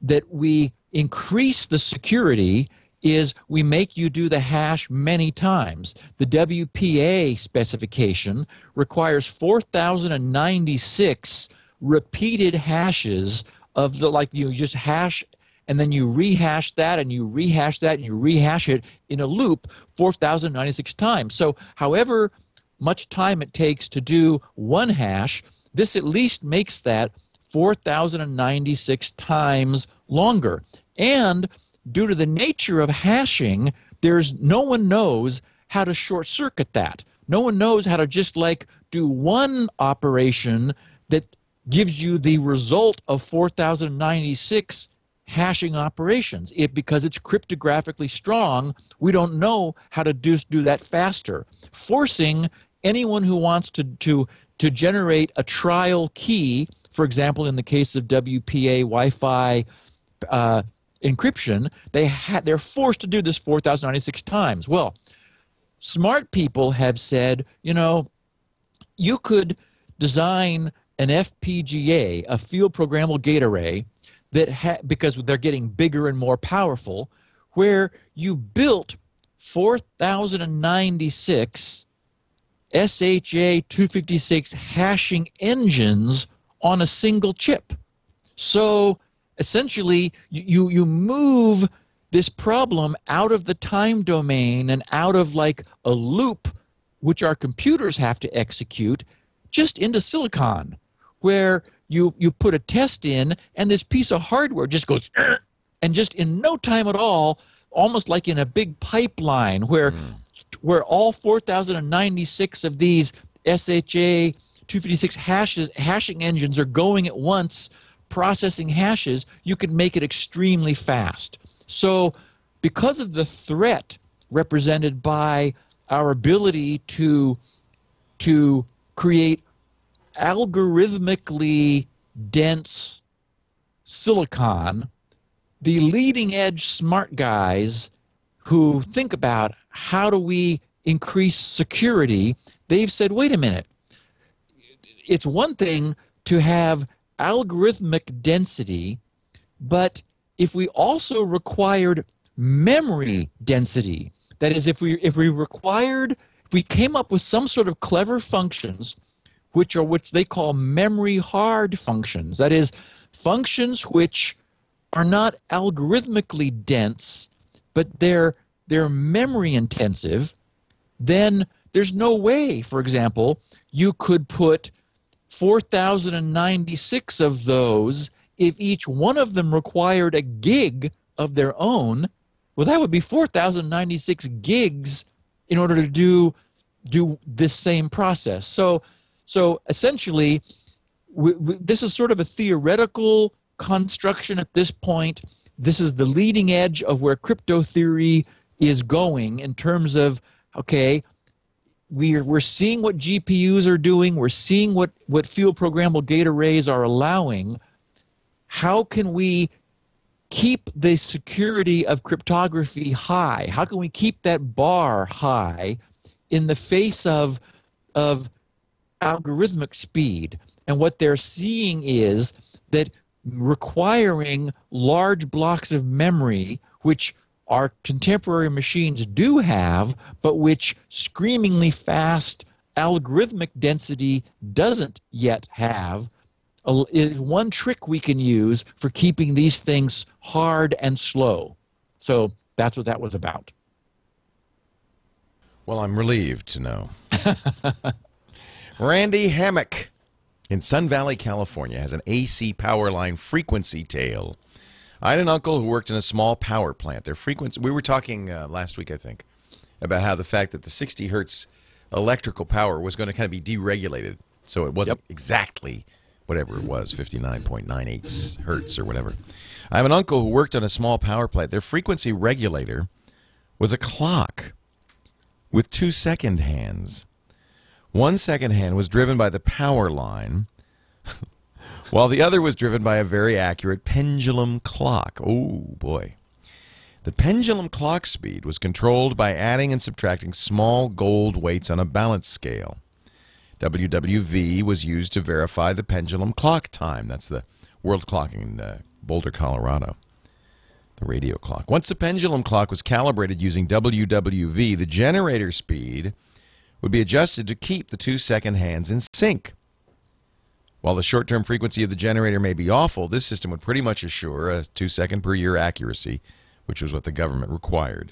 that we increase the security is we make you do the hash many times. The WPA specification requires 4,096 repeated hashes of the like you just hash and then you rehash that and you rehash that and you rehash it in a loop 4096 times. So however much time it takes to do one hash, this at least makes that 4096 times longer. And due to the nature of hashing, there's no one knows how to short circuit that. No one knows how to just like do one operation that gives you the result of 4096 hashing operations. It because it's cryptographically strong, we don't know how to do, do that faster. Forcing anyone who wants to, to, to generate a trial key, for example, in the case of WPA Wi Fi uh, encryption, they ha- they're forced to do this 4,096 times. Well, smart people have said, you know, you could design an FPGA, a field programmable gate array, that ha- because they're getting bigger and more powerful, where you built 4,096 SHA 256 hashing engines on a single chip. So essentially, you, you, move this problem out of the time domain and out of like a loop, which our computers have to execute, just into silicon, where you, you put a test in and this piece of hardware just goes, and just in no time at all, almost like in a big pipeline where hmm. where all 4096 of these SHA 256 hashes hashing engines are going at once processing hashes, you could make it extremely fast. So because of the threat represented by our ability to to create algorithmically dense silicon, the leading edge smart guys who think about how do we increase security, they've said, wait a minute. It's one thing to have algorithmic density, but if we also required memory density, that is, if we if we required if we came up with some sort of clever functions which are which they call memory hard functions. That is, functions which are not algorithmically dense, but they're they're memory intensive. Then there's no way, for example, you could put 4,096 of those if each one of them required a gig of their own. Well, that would be 4,096 gigs in order to do do this same process. So so essentially, we, we, this is sort of a theoretical construction at this point. This is the leading edge of where crypto theory is going in terms of okay, we're we're seeing what GPUs are doing. We're seeing what what field programmable gate arrays are allowing. How can we keep the security of cryptography high? How can we keep that bar high in the face of of algorithmic speed? And what they're seeing is that requiring large blocks of memory, which our contemporary machines do have, but which screamingly fast algorithmic density doesn't yet have, is one trick we can use for keeping these things hard and slow. So that's what that was about. Well, I'm relieved to know. Randy Hammock in Sun Valley, California, has an AC power line frequency tale. I had an uncle who worked in a small power plant. Their frequency, we were talking uh, last week, I think, about how the fact that the 60 hertz electrical power was going to kind of be deregulated. So it wasn't Yep. exactly whatever it was, 59.98 hertz or whatever. I have an uncle who worked on a small power plant. Their frequency regulator was a clock with two second hands. One second hand was driven by the power line, while the other was driven by a very accurate pendulum clock. Oh, boy. The pendulum clock speed was controlled by adding and subtracting small gold weights on a balance scale. WWV was used to verify the pendulum clock time. That's the world clock in uh, Boulder, Colorado. The radio clock. Once the pendulum clock was calibrated using WWV, the generator speed would be adjusted to keep the two second hands in sync. While the short term frequency of the generator may be awful, this system would pretty much assure a two second per year accuracy, which was what the government required.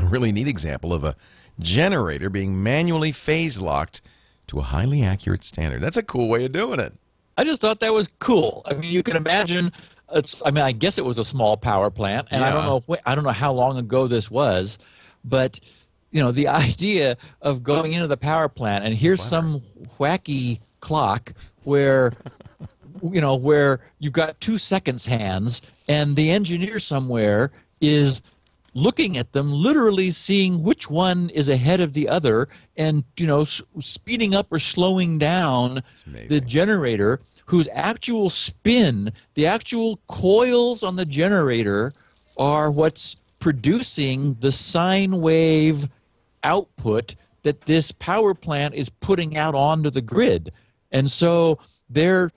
A really neat example of a generator being manually phase locked to a highly accurate standard. That's a cool way of doing it. I just thought that was cool. I mean, you can imagine. It's. I mean, I guess it was a small power plant, and I don't know. I don't know how long ago this was, but you know, the idea of going into the power plant and here's some wacky clock where you know where you've got two seconds hands, and the engineer somewhere is looking at them, literally seeing which one is ahead of the other, and you know, s- speeding up or slowing down the generator, whose actual spin, the actual coils on the generator, are what's producing the sine wave output that this power plant is putting out onto the grid. And so they're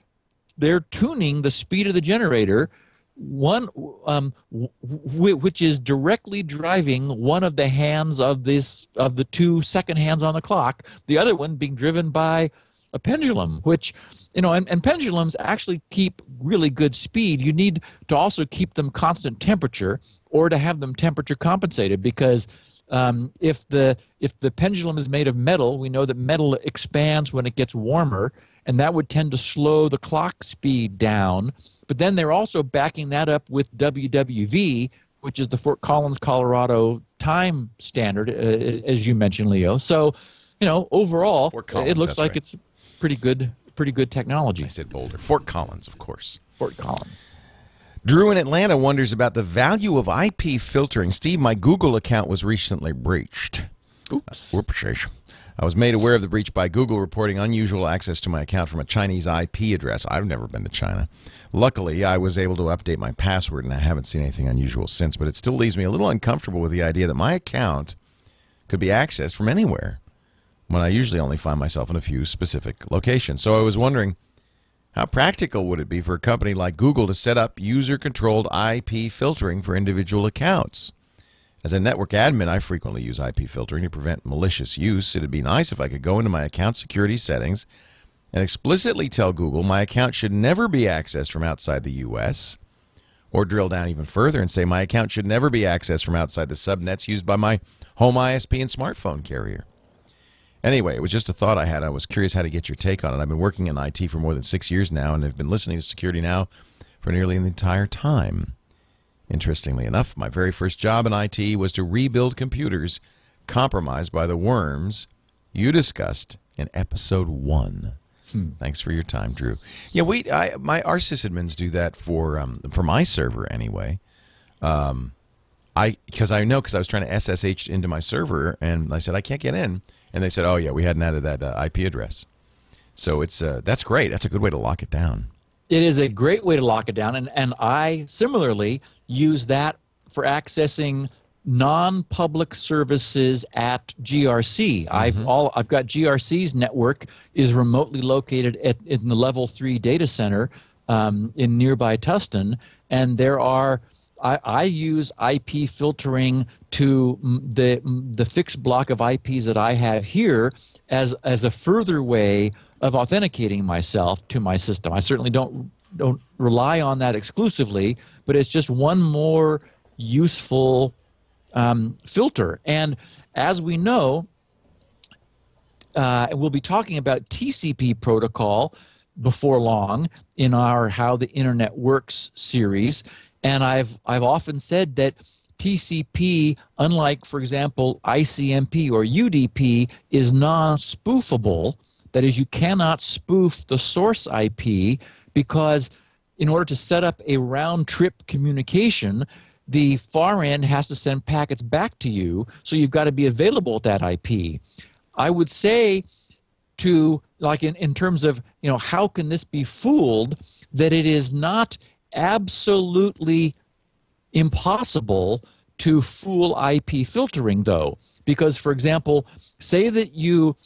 they're tuning the speed of the generator one um, w- which is directly driving one of the hands of this of the two second hands on the clock the other one being driven by a pendulum which you know and, and pendulums actually keep really good speed. You need to also keep them constant temperature or to have them temperature compensated because um, if the if the pendulum is made of metal, we know that metal expands when it gets warmer, and that would tend to slow the clock speed down. But then they're also backing that up with WWV, which is the Fort Collins, Colorado time standard, uh, as you mentioned, Leo. So, you know, overall, Collins, it looks like right. it's pretty good, pretty good technology. I said Boulder. Fort Collins, of course. Fort Collins. Drew in Atlanta wonders about the value of IP filtering. Steve, my Google account was recently breached. Oops. I was made aware of the breach by Google reporting unusual access to my account from a Chinese IP address. I've never been to China. Luckily, I was able to update my password and I haven't seen anything unusual since, but it still leaves me a little uncomfortable with the idea that my account could be accessed from anywhere when I usually only find myself in a few specific locations. So I was wondering how practical would it be for a company like Google to set up user controlled IP filtering for individual accounts? As a network admin, I frequently use IP filtering to prevent malicious use. It'd be nice if I could go into my account security settings and explicitly tell Google my account should never be accessed from outside the US, or drill down even further and say my account should never be accessed from outside the subnets used by my home ISP and smartphone carrier. Anyway, it was just a thought I had. I was curious how to get your take on it. I've been working in IT for more than six years now and have been listening to Security Now for nearly the entire time. Interestingly enough, my very first job in IT was to rebuild computers compromised by the worms you discussed in episode one. Thanks for your time, Drew. Yeah, we, I, my our sysadmins do that for um, for my server anyway. Um, I because I know because I was trying to SSH into my server and I said I can't get in, and they said, oh yeah, we hadn't added that uh, IP address. So it's uh, that's great. That's a good way to lock it down. It is a great way to lock it down, and and I similarly use that for accessing non-public services at GRC. I've all I've got GRC's network is remotely located at, in the level three data center um, in nearby Tustin, and there are. I, I use IP filtering to the the fixed block of IPs that I have here as as a further way of authenticating myself to my system. I certainly don't don't rely on that exclusively, but it's just one more useful um, filter. And as we know, uh, we'll be talking about TCP protocol before long in our How the Internet Works series. And I've, I've often said that TCP, unlike, for example, ICMP or UDP, is non spoofable. That is, you cannot spoof the source IP because in order to set up a round trip communication, the far end has to send packets back to you. So you've got to be available at that IP. I would say to like in, in terms of you know how can this be fooled that it is not absolutely impossible to fool IP filtering though because for example say that you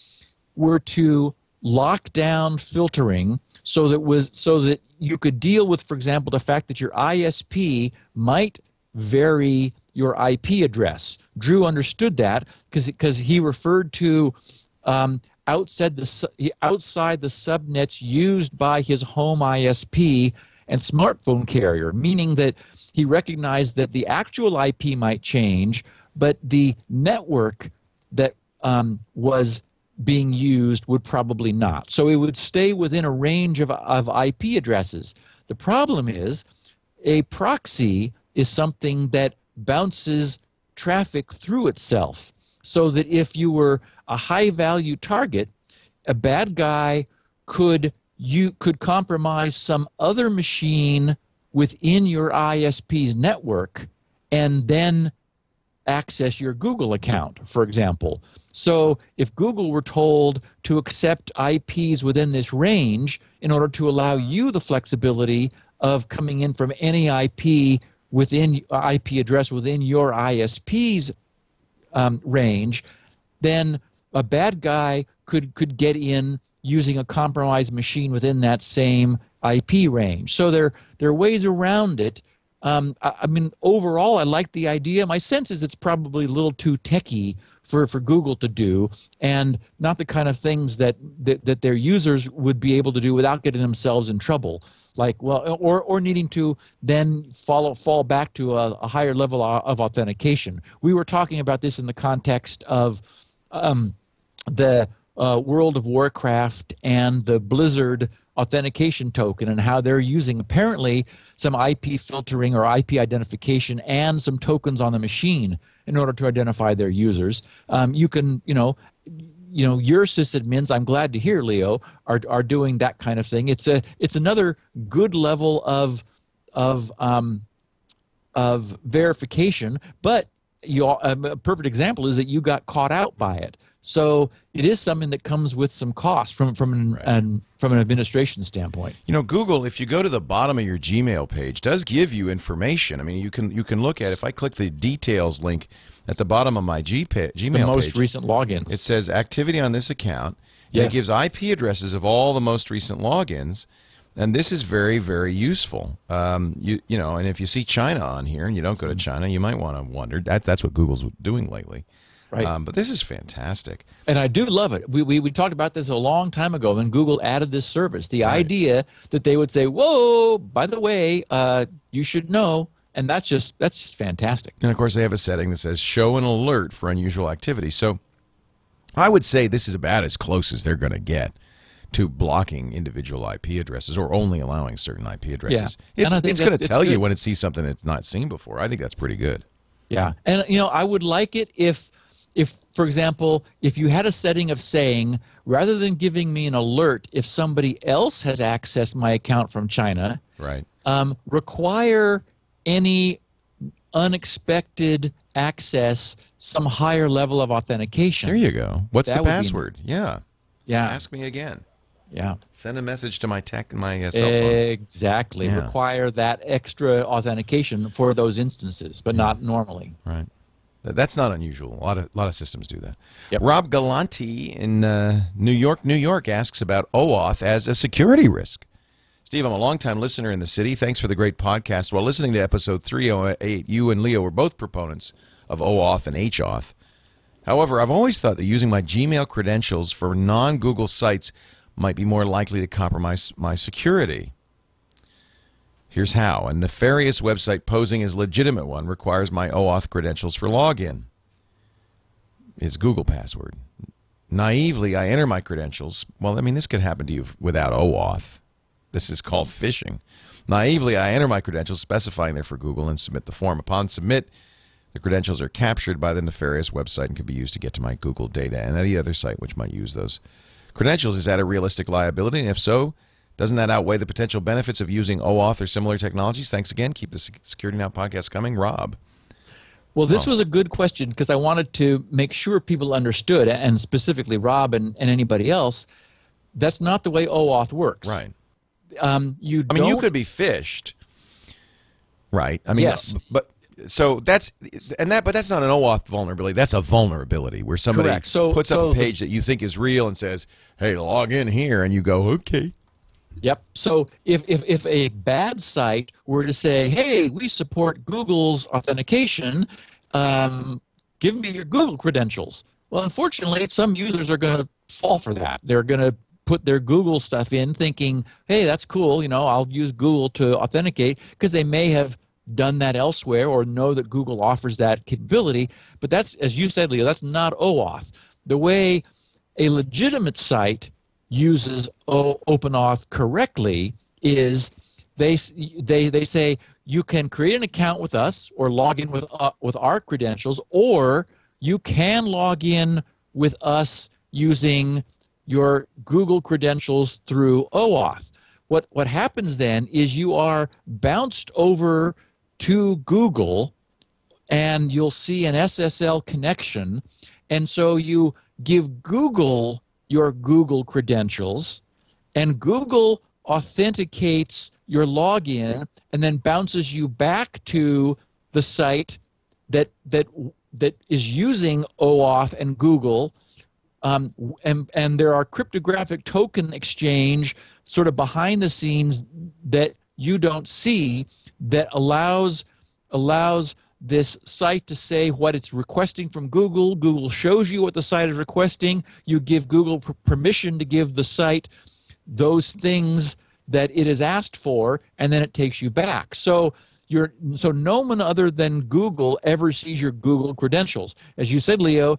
were to lock down filtering so that was so that you could deal with for example the fact that your ISP might vary your IP address. Drew understood that because he referred to um, outside the outside the subnets used by his home ISP and smartphone carrier, meaning that he recognized that the actual IP might change, but the network that um, was being used would probably not. So it would stay within a range of, of IP addresses. The problem is a proxy is something that bounces traffic through itself. So that if you were a high value target, a bad guy could you could compromise some other machine within your ISP's network and then access your Google account, for example. So if Google were told to accept IPs within this range in order to allow you the flexibility of coming in from any IP within IP address within your ISP's um, range, then a bad guy could could get in using a compromised machine within that same IP range. So there there are ways around it. Um, I, I mean, overall, I like the idea. My sense is it's probably a little too techy for, for Google to do, and not the kind of things that, that that their users would be able to do without getting themselves in trouble. Like well, or or needing to then follow fall back to a, a higher level of authentication. We were talking about this in the context of um, the uh, World of Warcraft and the Blizzard authentication token and how they're using apparently some IP filtering or IP identification and some tokens on the machine in order to identify their users. Um, you can, you know, you know your sysadmins i'm glad to hear leo are, are doing that kind of thing it's a it's another good level of of um, of verification but you um, a perfect example is that you got caught out by it so it is something that comes with some cost from from an, Right. an from an administration standpoint You know, Google, if you go to the bottom of your Gmail page, does give you information. I mean, you can you can look at if I click the details link at the bottom of my G Gmail the most page, recent logins it says activity on this account. Yes. It gives IP addresses of all the most recent logins, and this is very very useful. Um, you you know, and if you see China on here and you don't go to China, you might want to wonder that that's what Google's doing lately. Right. Um, but this is fantastic. And I do love it. We, we, we talked about this a long time ago when Google added this service. The idea that they would say, "Whoa, by the way, uh, you should know," and that's just that's just fantastic. And of course, they have a setting that says show an alert for unusual activity. So I would say this is about as close as they're going to get to blocking individual IP addresses or only allowing certain IP addresses. And It's, it's going to tell you when it sees something it's not seen before. I think that's pretty good. Yeah, and you know, I would like it if, if for example, if you had a setting of saying rather than giving me an alert if somebody else has accessed my account from China, Right. um, require any unexpected access some higher level of authentication. There you go. What's That the would be- password? yeah. Yeah, Ask me again. Yeah. Send a message to my tech my uh, cell phone. Exactly. Yeah. Require that extra authentication for those instances, but not normally. Right. Th- That's not unusual. A lot of lot of systems do that. Yep. Rob Galanti in uh, New York, New York asks about OAuth as a security risk. Steve, I'm a longtime listener in the city. Thanks for the great podcast. While listening to episode 308, you and Leo were both proponents of OAuth and HAuth. However, I've always thought that using my Gmail credentials for non Google sites might be more likely to compromise my security. Here's how a nefarious website posing as legitimate one requires my OAuth credentials for login. His Google password. Naively, I enter my credentials. Well, I mean, this could happen to you without OAuth. This is called phishing. Naively, I enter my credentials specifying they're for Google and submit the form. Upon submit, the credentials are captured by the nefarious website and can be used to get to my Google data and any other site which might use those credentials. Is that a realistic liability? And if so, doesn't that outweigh the potential benefits of using OAuth or similar technologies? Thanks again. Keep the Security Now podcast coming. Rob. Well, this was a good question because I wanted to make sure people understood, and specifically Rob and, and anybody else, that's not the way OAuth works. Right. Um, you I mean, you could be phished. Right. I mean, Yes. but so that's and that, but that's not an OAuth vulnerability. That's a vulnerability where somebody So- puts up so a the- page that you think is real and says, "Hey, log in here," and you go, "Okay." Yep. So if, if, if a bad site were to say, hey, we support Google's authentication, um, give me your Google credentials. Well, unfortunately, some users are going to fall for that. They're going to put their Google stuff in thinking, hey, that's cool. You know, I'll use Google to authenticate because they may have done that elsewhere or know that Google offers that capability. But that's, as you said, Leo, that's not OAuth. The way a legitimate site uses OpenAuth correctly is they they they say you can create an account with us or log in with uh, with our credentials or you can log in with us using your Google credentials through OAuth. What what happens then is you are bounced over to Google and you'll see an SSL connection. And so you give Google your Google credentials, and Google authenticates your login and then bounces you back to the site that that that is using OAuth and Google. Um, and and there are cryptographic token exchange sort of behind the scenes that you don't see that allows allows this site to say what it's requesting from Google. Google shows you what the site is requesting. You give Google per- permission to give the site those things that it is asked for, and then it takes you back. So you're so no one other than Google ever sees your Google credentials. As you said, Leo,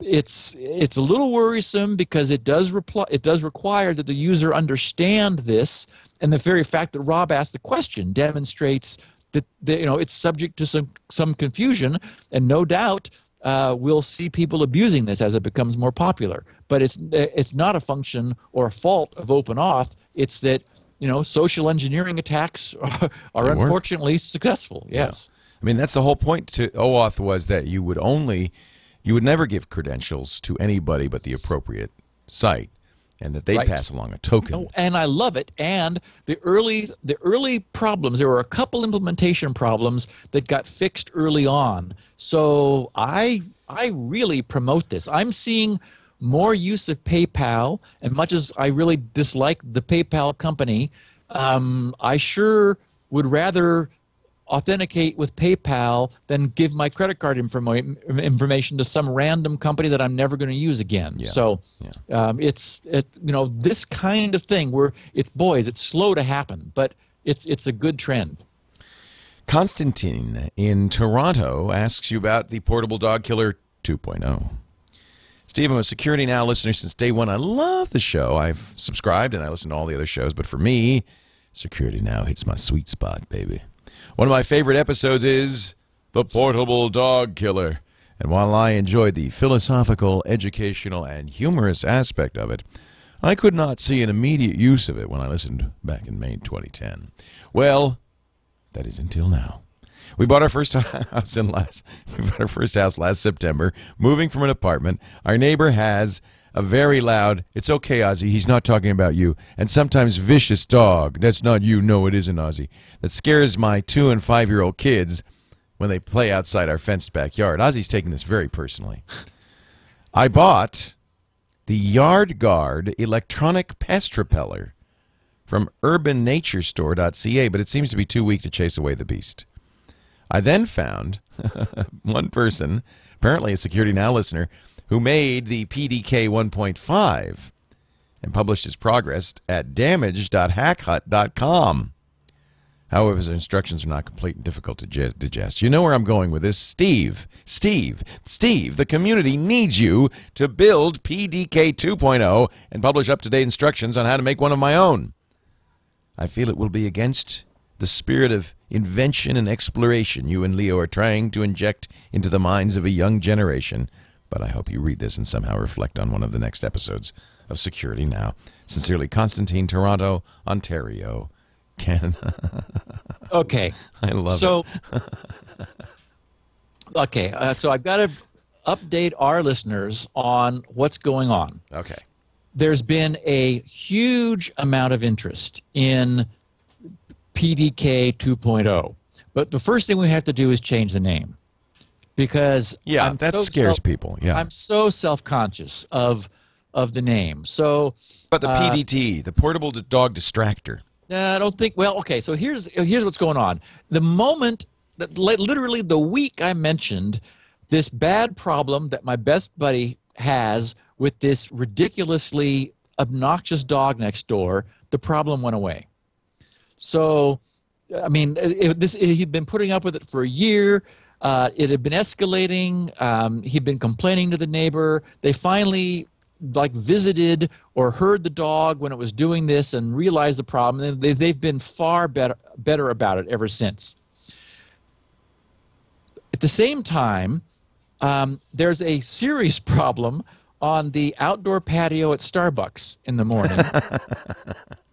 it's it's a little worrisome because it does reply it does require that the user understand this and the very fact that rob asked the question demonstrates that, that you know it's subject to some some confusion and no doubt uh, we'll see people abusing this as it becomes more popular. But it's it's not a function or a fault of OpenAuth it's that you know social engineering attacks are, are unfortunately successful. Yes. I mean, that's the whole point to OAuth was that you would only, you would never give credentials to anybody but the appropriate site, and that they Right. pass along a token. Oh, and I love it. And the early the early problems, there were a couple implementation problems that got fixed early on. So I I really promote this. I'm seeing more use of PayPal, and much as I really dislike the PayPal company, um, I sure would rather authenticate with PayPal than give my credit card informa- information to some random company that I'm never going to use again. Yeah. So Yeah. um, it's it you know this kind of thing where it's boys it's slow to happen, but it's it's a good trend. Constantine in Toronto asks you about the Portable Dog Killer 2.0. Steve, I'm a Security Now listener since day one. I love the show. I've subscribed and I listen to all the other shows, but for me, Security Now hits my sweet spot, baby. One of my favorite episodes is The Portable Dog Killer. And while I enjoyed the philosophical, educational, and humorous aspect of it, I could not see an immediate use of it when I listened back in May 2010. Well, that is until now. We bought our first house in last. We bought our first house last September. Moving from an apartment, our neighbor has a very loud, it's okay, Ozzy, he's not talking about you, and sometimes vicious dog, that's not you, no, it isn't Ozzy, that scares my two and five year old kids when they play outside our fenced backyard. Ozzy's taking this very personally. I bought the Yard Guard electronic pest repeller from urbannaturesstore.ca, but it seems to be too weak to chase away the beast. I then found one person, apparently a Security Now listener, who made the PDK 1.5 and published his progress at damage.hackhut.com. However, his instructions are not complete and difficult to digest. You know where I'm going with this? Steve, Steve, Steve, the community needs you to build PDK 2.0 and publish up to date instructions on how to make one of my own. I feel it will be against the spirit of invention and exploration you and Leo are trying to inject into the minds of a young generation. But I hope you read this and somehow reflect on one of the next episodes of Security Now. Sincerely, Constantine, Toronto, Ontario, Canada. Okay. I love it. so, it. okay. Uh, so I've got to update our listeners on what's going on. Okay. There's been a huge amount of interest in PDK 2.0. But the first thing we have to do is change the name. Because Yeah, I'm that so scares self- people. Yeah. I'm so self-conscious of of the name. So but the uh, PDT, the portable dog distractor. I don't think. Well, okay. So here's here's what's going on. The moment that literally the week I mentioned this bad problem that my best buddy has with this ridiculously obnoxious dog next door, the problem went away. So, I mean, it, this he'd been putting up with it for a year. Uh, it had been escalating. Um, he'd been complaining to the neighbor. They finally like visited or heard the dog when it was doing this and realized the problem. And they, they've been far better better about it ever since. At the same time, um, there's a serious problem on the outdoor patio at Starbucks in the morning.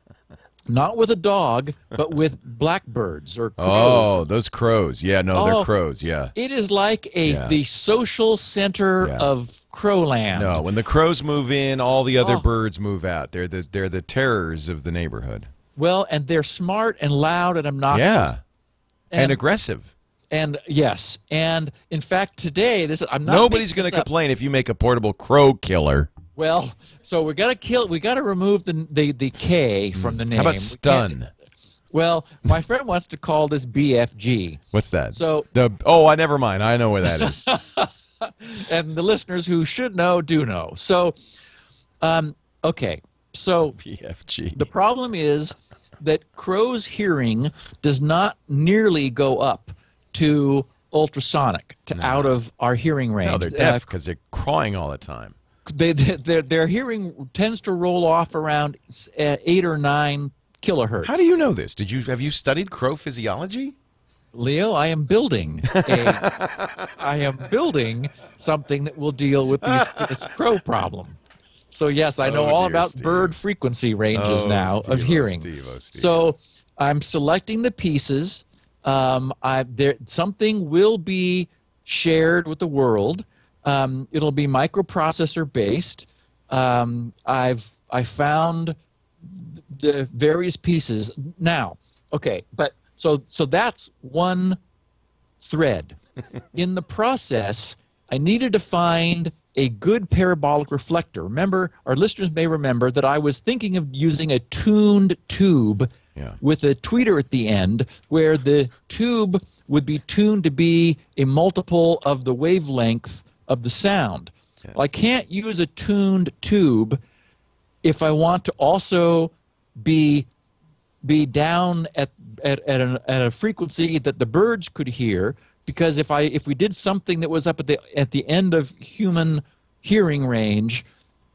Not with a dog, but with blackbirds or oh, crows. Oh, those crows. Yeah, no, they're Oh. crows. Yeah. It is like a Yeah. the social center Yeah. of Crowland. No, when the crows move in, all the other Oh. birds move out. They're the they're the terrors of the neighborhood. Well, and they're smart and loud and obnoxious. Yeah. And, And, aggressive. and yes, and in fact, today this I'm not. Nobody's going to complain if you make a portable crow killer. Well, so we got to kill. We got to remove the the the K from the name. How about We stun? Well, my friend wants to call this BFG. What's that? So- the oh, I never mind. I know where that is. and the listeners who should know do know. So, um, okay. So BFG. the problem is that crow's hearing does not nearly go up to ultrasonic, to out of our hearing range. no, they're Uh, deaf because they're crying all the time. They, they, their, their hearing tends to roll off around uh, eight or nine kilohertz. How do you know this? Did you have you studied crow physiology? Leo, I am building a, I am building something that will deal with these, this crow problem. So yes, I know Oh, all about Steve. bird frequency ranges Oh, now Steve, of oh, hearing. Steve, oh, Steve. So I'm selecting the pieces. Um, I there something will be shared with the world. Um, it'll be microprocessor based. Um, I've I found the various pieces now. Okay, but so so that's one thread. In the process, I needed to find a good parabolic reflector. Remember, our listeners may remember that I was thinking of using a tuned tube Yeah. with a tweeter at the end, where the tube would be tuned to be a multiple of the wavelength of the sound. Well, I can't use a tuned tube if I want to also be be down at at at, an, at a frequency that the birds could hear because if I if we did something that was up at the at the end of human hearing range,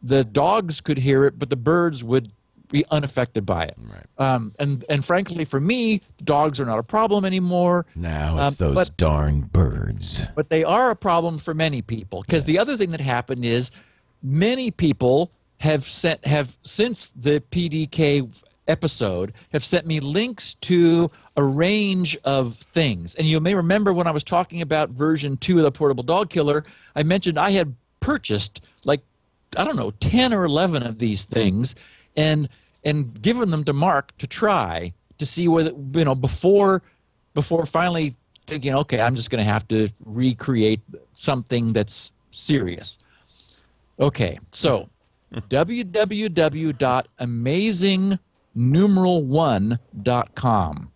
the dogs could hear it, but the birds would be unaffected by it. Right. Um, and and frankly, for me, dogs are not a problem anymore. now it's Um, those but- darn birds. but they are a problem for many people because the other thing that happened is many people have sent have since the PDK episode have sent me links to a range of things and you may remember when I was talking about version 2 of the portable dog killer I mentioned I had purchased like I don't know, 10 or 11 of these things and and given them to Mark to try to see whether you know before before finally thinking okay, I'm just going to have to recreate something that's serious. Okay. So www.amazingnumeral1.com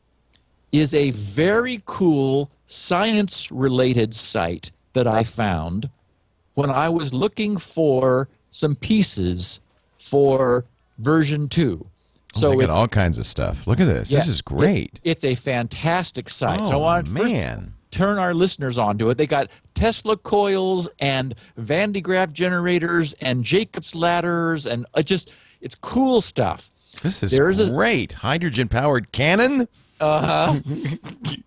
is a very cool science related site that I found when I was looking for some pieces for version 2. So So it's all kinds of stuff. Look at this. This is great. it- it's a fantastic site. so I Oh, first man. turn our listeners onto it. They got Tesla coils and Van de Graaff generators and Jacob's ladders and it just it's cool stuff. This is There is a- great. Hydrogen powered cannon. Uh,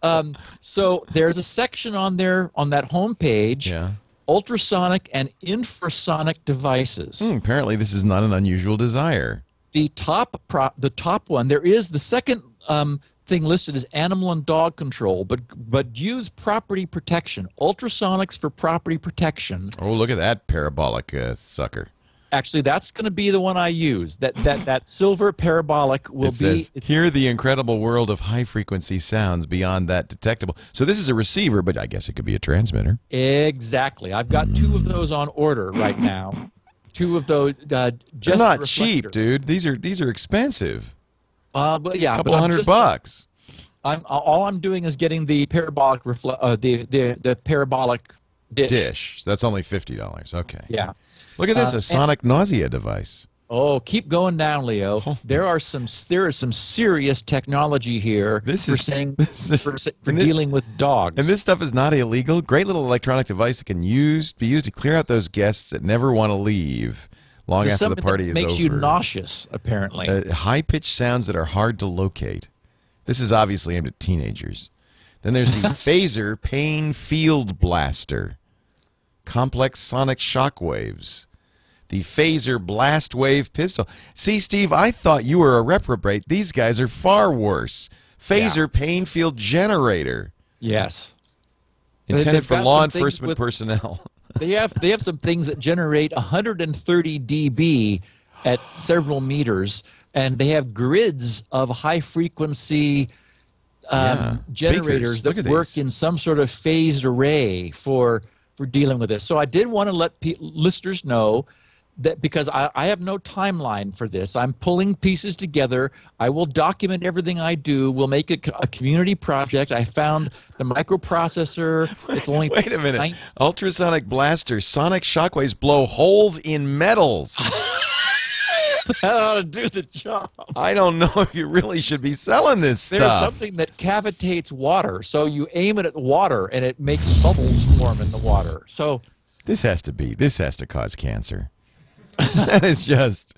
Um, so there's a section on there on that homepage, Yeah. Ultrasonic and infrasonic devices. Hmm, apparently, this is not an unusual desire. the top pro- the top one there is the second um, thing listed as animal and dog control but but use property protection ultrasonics for property protection Oh, look at that parabolic uh, sucker. Actually that's going to be the one i use that that that silver parabolic will it be says, "Hear the incredible world of high frequency sounds beyond that detectable." So this is a receiver, but I guess it could be a transmitter. exactly i've got two of those on order right now two of those uh, They're just not cheap, dude. These are these are expensive. uh, but yeah A couple but hundred just- bucks. I'm all I'm doing is getting the parabolic refle- uh, the, the the parabolic dish. Dish. So that's only fifty dollars. Okay. Yeah. Look at this, Uh, a sonic nausea device. Oh, keep going down, Leo. There are some there is some serious technology here. This for is- saying, this is- for, for and this- dealing with dogs. And this stuff is not illegal. Great little electronic device that can use be used to clear out those guests that never want to leave long There's after the party that is makes over. you nauseous, apparently. uh, high pitched sounds that are hard to locate. This is obviously aimed at teenagers. Then there's the Phaser Pain Field Blaster, complex sonic shock waves. The Phaser Blast Wave Pistol. See, Steve, I thought you were a reprobate. These guys are far worse. Phaser Pain Field Generator, yes. intended they've for law enforcement with- personnel. They have they have some things that generate 130 dB at several meters, and they have grids of high frequency um, Yeah, generators speakers. That work these. in some sort of phased array for for dealing with this. So I did want to let pe- listeners know that because I, I have no timeline for this, I'm pulling pieces together. I will document everything I do. We'll make it a community project. I found the microprocessor. It's only Wait a minute. Ultrasonic blaster, sonic shockwaves blow holes in metals. that ought to do the job. I don't know if you really should be selling this There's stuff. something that cavitates water, so you aim it at water and it makes bubbles form in the water. So This has to be. This has to cause cancer. that is just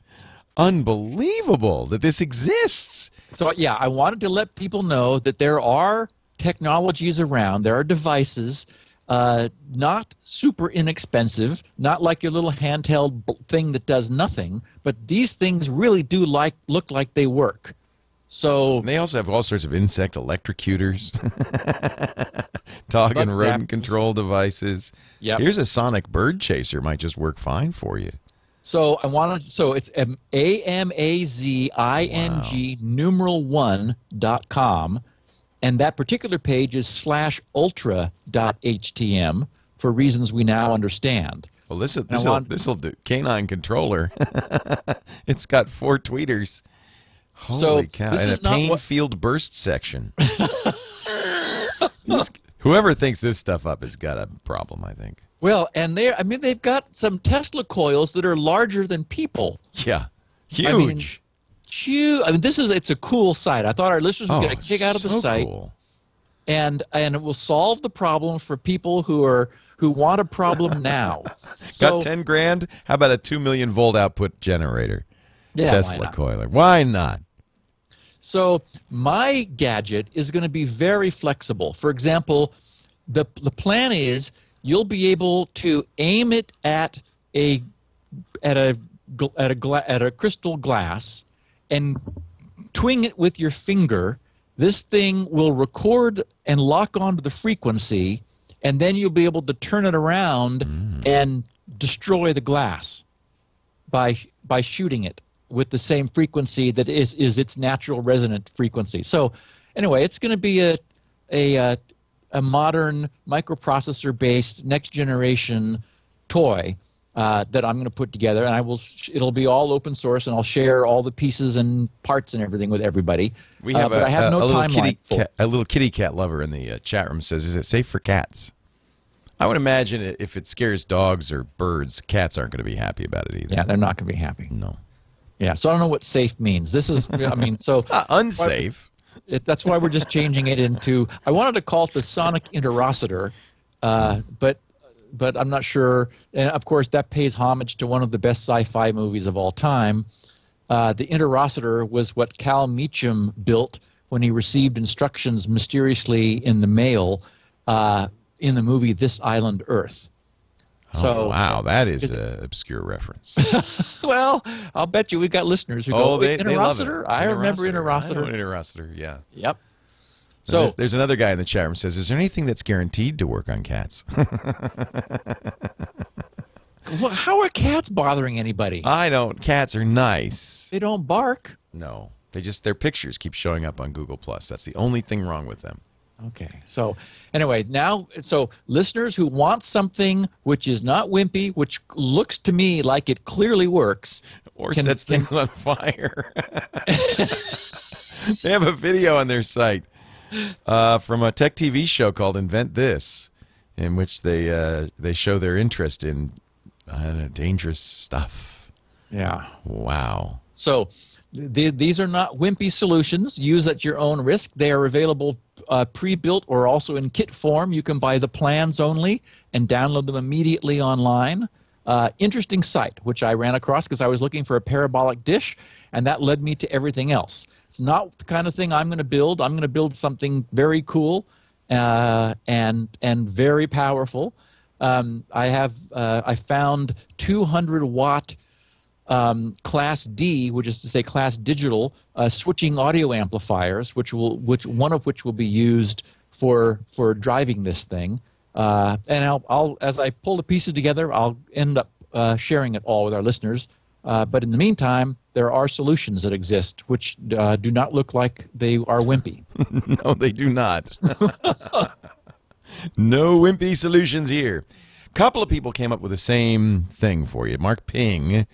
unbelievable that this exists. So yeah, I wanted to let people know that there are technologies around. There are devices, uh, not super inexpensive, not like your little handheld thing that does nothing. But these things really do like look like they work. So And they also have all sorts of insect electrocutors, dog and rodent zappers. control devices. Yeah, Here's a sonic bird chaser. Might just work fine for you. so I wanted so it's a m a z i n g numeral one dot com, and that particular page is slash ultra dot htm for reasons we now understand. Well, this I this will this will do canine controller. it's got four tweeters. Holy So, cow! this and is a pain what- field burst section. This- whoever thinks this stuff up has got a problem. I think. Well, and they I mean they've got some Tesla coils that are larger than people. Yeah, huge. I mean, Huge. I mean this is it's a cool site. I thought our listeners would oh, get a oh, kick out of the so site cool. and and it will solve the problem for people who are who want a problem now. so Got ten grand? How about a two million volt output generator? Yeah, Tesla not? coiler. Why not? So my gadget is going to be very flexible. For example, the the plan is you'll be able to aim it at a at a at a gla- at a crystal glass and twing it with your finger. This thing will record and lock onto the frequency, and then you'll be able to turn it around and destroy the glass. by by shooting it with the same frequency that is is its natural resonant frequency. So anyway, it's going to be a a uh, a modern microprocessor based next generation toy uh, that I'm going to put together, and I will. Sh- it'll be all open source, and I'll share all the pieces and parts and everything with everybody. We Uh, have, but a, I have no a little kitty cat, a little kitty cat lover in the uh, chat room says, "Is it safe for cats?" I would imagine if it scares dogs or birds, cats aren't going to be happy about it either. Yeah, they're not going to be happy. No, Yeah, so I don't know what safe means. This is, I mean, so not unsafe. it, that's why we're just changing it into. I wanted to call it the Sonic Interocitor, uh, but but I'm not sure. And of course, that pays homage to one of the best sci-fi movies of all time. Uh, the Interocitor was what Cal Meacham built when he received instructions mysteriously in the mail uh, in the movie This Island Earth. So oh, wow, that is an obscure reference. well, I'll bet you we've got listeners who go, oh, they, "Wait, they love it. Interocitor? I remember I know Interocitor. Interocitor, yeah. Yep. So there's, there's another guy in the chat room says, "Is there anything that's guaranteed to work on cats?" Well, how are cats bothering anybody? I don't. Cats are nice. they don't bark. No, they just their pictures keep showing up on Google Plus. That's the only thing wrong with them. Okay. So anyway, now so listeners who want something which is not wimpy, which looks to me like it clearly works. or Can- sets can- things on fire. they have a video on their site uh, from a tech TV show called Invent This, in which they uh, they show their interest in I know, dangerous stuff. Yeah. Wow. So th- these are not wimpy solutions. Use at your own risk. They are available uh, pre-built or also in kit form. You can buy the plans only and download them immediately online. Uh, interesting site, which I ran across because I was looking for a parabolic dish, and that led me to everything else. It's not the kind of thing I'm going to build. I'm going to build something very cool uh, and and very powerful. Um, I have uh, I found 200 watt um, Class D, which is to say Class Digital, uh, switching audio amplifiers, which will which one of which will be used for for driving this thing. Uh, and I'll, I'll as I pull the pieces together, I'll end up uh, sharing it all with our listeners. Uh, but in the meantime, there are solutions that exist which uh, do not look like they are wimpy. No, they do not. no wimpy solutions here. A Couple of people came up with the same thing for you. Mark Ping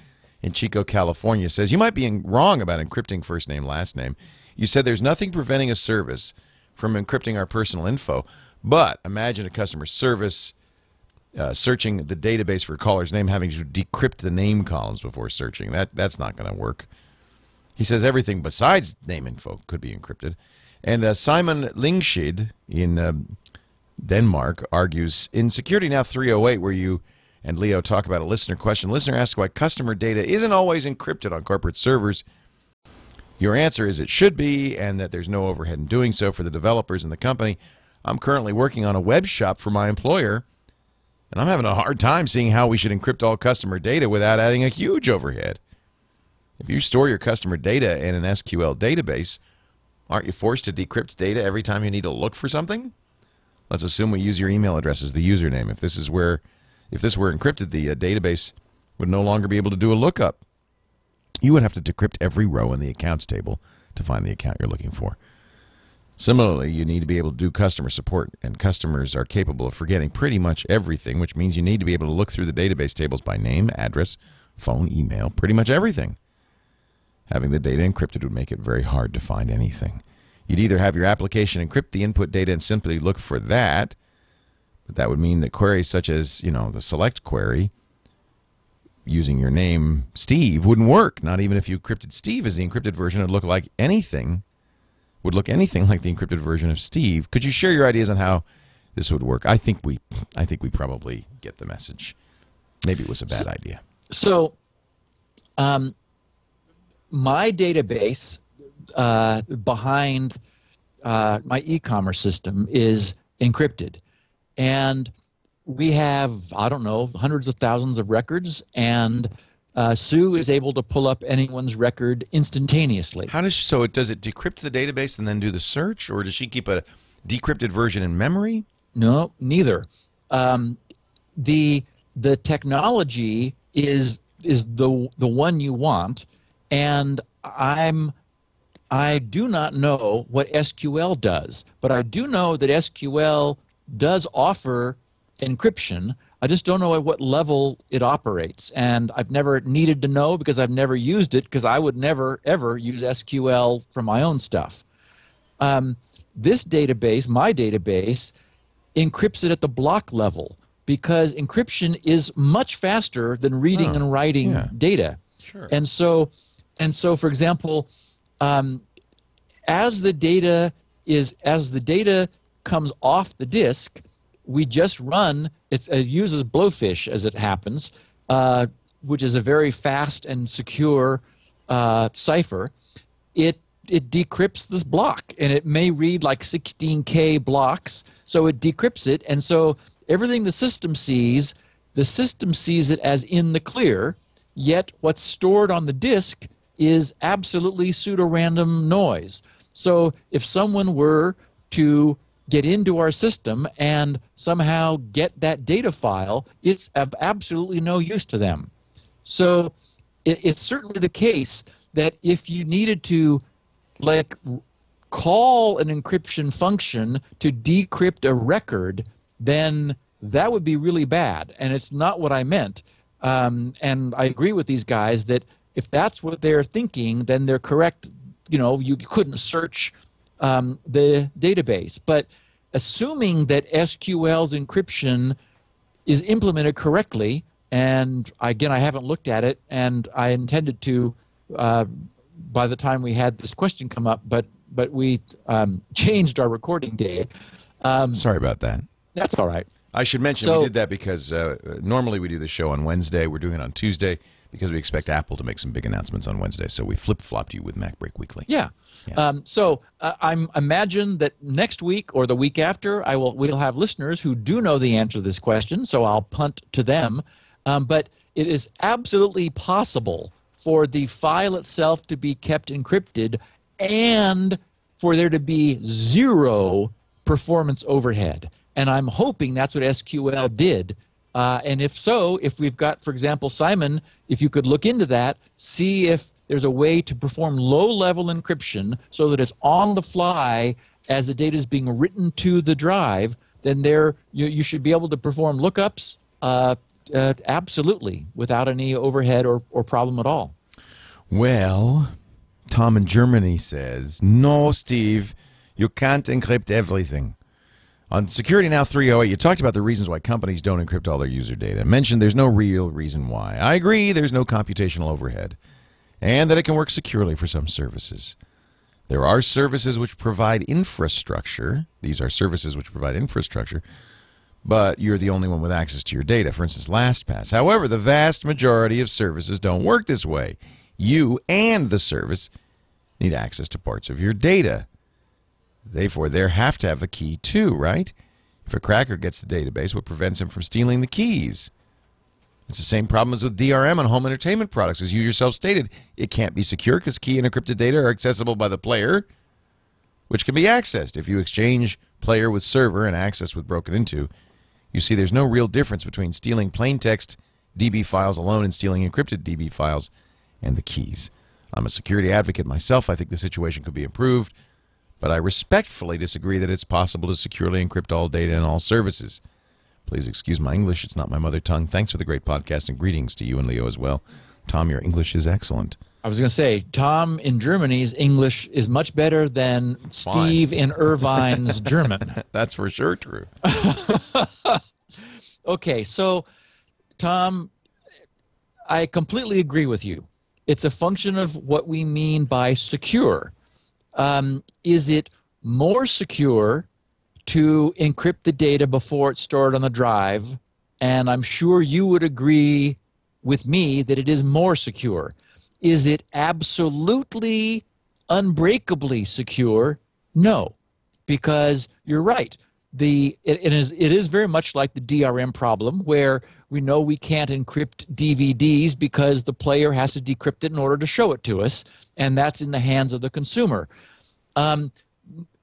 in Chico, California says you might be wrong about encrypting first name last name. You said there's nothing preventing a service from encrypting our personal info, but imagine a customer service uh, searching the database for a caller's name, having to decrypt the name columns before searching. That that's not going to work. He says everything besides name info could be encrypted. And uh, Simon Lingshid in um, Denmark argues in Security Now 308, where you and Leo talk about a listener question. Listener asks why customer data isn't always encrypted on corporate servers. Your answer is it should be, and that there's no overhead in doing so for the developers and the company. I'm currently working on a web shop for my employer, and I'm having a hard time seeing how we should encrypt all customer data without adding a huge overhead. If you store your customer data in an SQL database, aren't you forced to decrypt data every time you need to look for something? Let's assume we use your email address as the username. If this is where, if this were encrypted, the uh, database would no longer be able to do a lookup. You would have to decrypt every row in the accounts table to find the account you're looking for. Similarly, you need to be able to do customer support, and customers are capable of forgetting pretty much everything, which means you need to be able to look through the database tables by name, address, phone, email, pretty much everything. Having the data encrypted would make it very hard to find anything. You'd either have your application encrypt the input data and simply look for that, but that would mean that queries such as, you know, the select query using your name Steve wouldn't work. Not even if you encrypted Steve as the encrypted version, it'd look like anything would look anything like the encrypted version of Steve. Could you share your ideas on how this would work? I think we I think we probably get the message. Maybe it was a bad idea. So, um, my database uh, behind uh, my e-commerce system is encrypted, and we have I don't know hundreds of thousands of records, and uh, Sue is able to pull up anyone's record instantaneously. How does so it does it decrypt the database and then do the search or does she keep a decrypted version in memory? No, neither. Um, the the technology is is the the one you want, and I'm I do not know what SQL does, but I do know that SQL does offer encryption. I just don't know at what level it operates, and I've never needed to know because I've never used it because I would never ever use SQL for my own stuff. Um, this database, my database, encrypts it at the block level because encryption is much faster than reading Oh, and writing yeah. data. Sure. And so, and so, for example, um, as the data is as the data comes off the disk, we just run. It uses Blowfish as it happens, uh, which is a very fast and secure uh, cipher. It it decrypts this block, and it may read like 16k blocks. So it decrypts it, and so everything the system sees, the system sees it as in the clear. Yet what's stored on the disk is absolutely pseudo-random noise. So if someone were to get into our system and somehow get that data file, it's of absolutely no use to them. So it, it's certainly the case that if you needed to, like, call an encryption function to decrypt a record, then that would be really bad. And it's not what I meant. Um, and I agree with these guys that if that's what they're thinking, then they're correct. You know, you couldn't search um, the database. But assuming that SQL's encryption is implemented correctly, and again, I haven't looked at it, and I intended to uh, by the time we had this question come up, but but we um, changed our recording day. Um, Sorry about that. that's all right. I should mention So- we did that because uh, normally we do the show on Wednesday. We're doing it on Tuesday because we expect Apple to make some big announcements on Wednesday. So we flip flopped you with MacBreak Weekly. Yeah. Um, so uh, I'm imagine that next week or the week after, I will we'll have listeners who do know the answer to this question. So I'll punt to them. Um, but it is absolutely possible for the file itself to be kept encrypted and for there to be zero performance overhead. And I'm hoping that's what SQL did. Uh, and if so, if we've got, for example, Simon, if you could look into that, see if there's a way to perform low level encryption so that it's on the fly as the data is being written to the drive, then there you, you should be able to perform lookups uh, uh, absolutely without any overhead or, or problem at all. Well, Tom in Germany says, No, Steve, you can't encrypt everything. On Security Now 308, you talked about the reasons why companies don't encrypt all their user data. Mentioned there's no real reason why. I agree, there's no computational overhead, and that it can work securely for some services. There are services which provide infrastructure. These are services which provide infrastructure, but you're the only one with access to your data. For instance, LastPass. However, the vast majority of services don't work this way. You and the service need access to parts of your data. Therefore, they have to have a key too, right? If a cracker gets the database, what prevents him from stealing the keys? It's the same problem as with DRM on home entertainment products. As you yourself stated, it can't be secure because key and encrypted data are accessible by the player, which can be accessed. If you exchange player with server and access with broken into, you see there's no real difference between stealing plain text DB files alone and stealing encrypted DB files and the keys. I'm a security advocate myself. I think the situation could be improved, but I respectfully disagree that it's possible to securely encrypt all data and all services. Please excuse my English. It's not my mother tongue. Thanks for the great podcast and greetings to you and Leo as well. Tom, your English is excellent. I was going to say, Tom in Germany's English is much better than fine. Steve in Irvine's German. That's for sure true. Okay, so Tom, I completely agree with you. It's a function of what we mean by secure. Um, is it more secure to encrypt the data before it's stored on the drive? And I'm sure you would agree with me that it is more secure. Is it absolutely unbreakably secure? No, because you're right. The it, it is it is very much like the DRM problem where we know we can't encrypt DVDs because the player has to decrypt it in order to show it to us, and that's in the hands of the consumer. Um,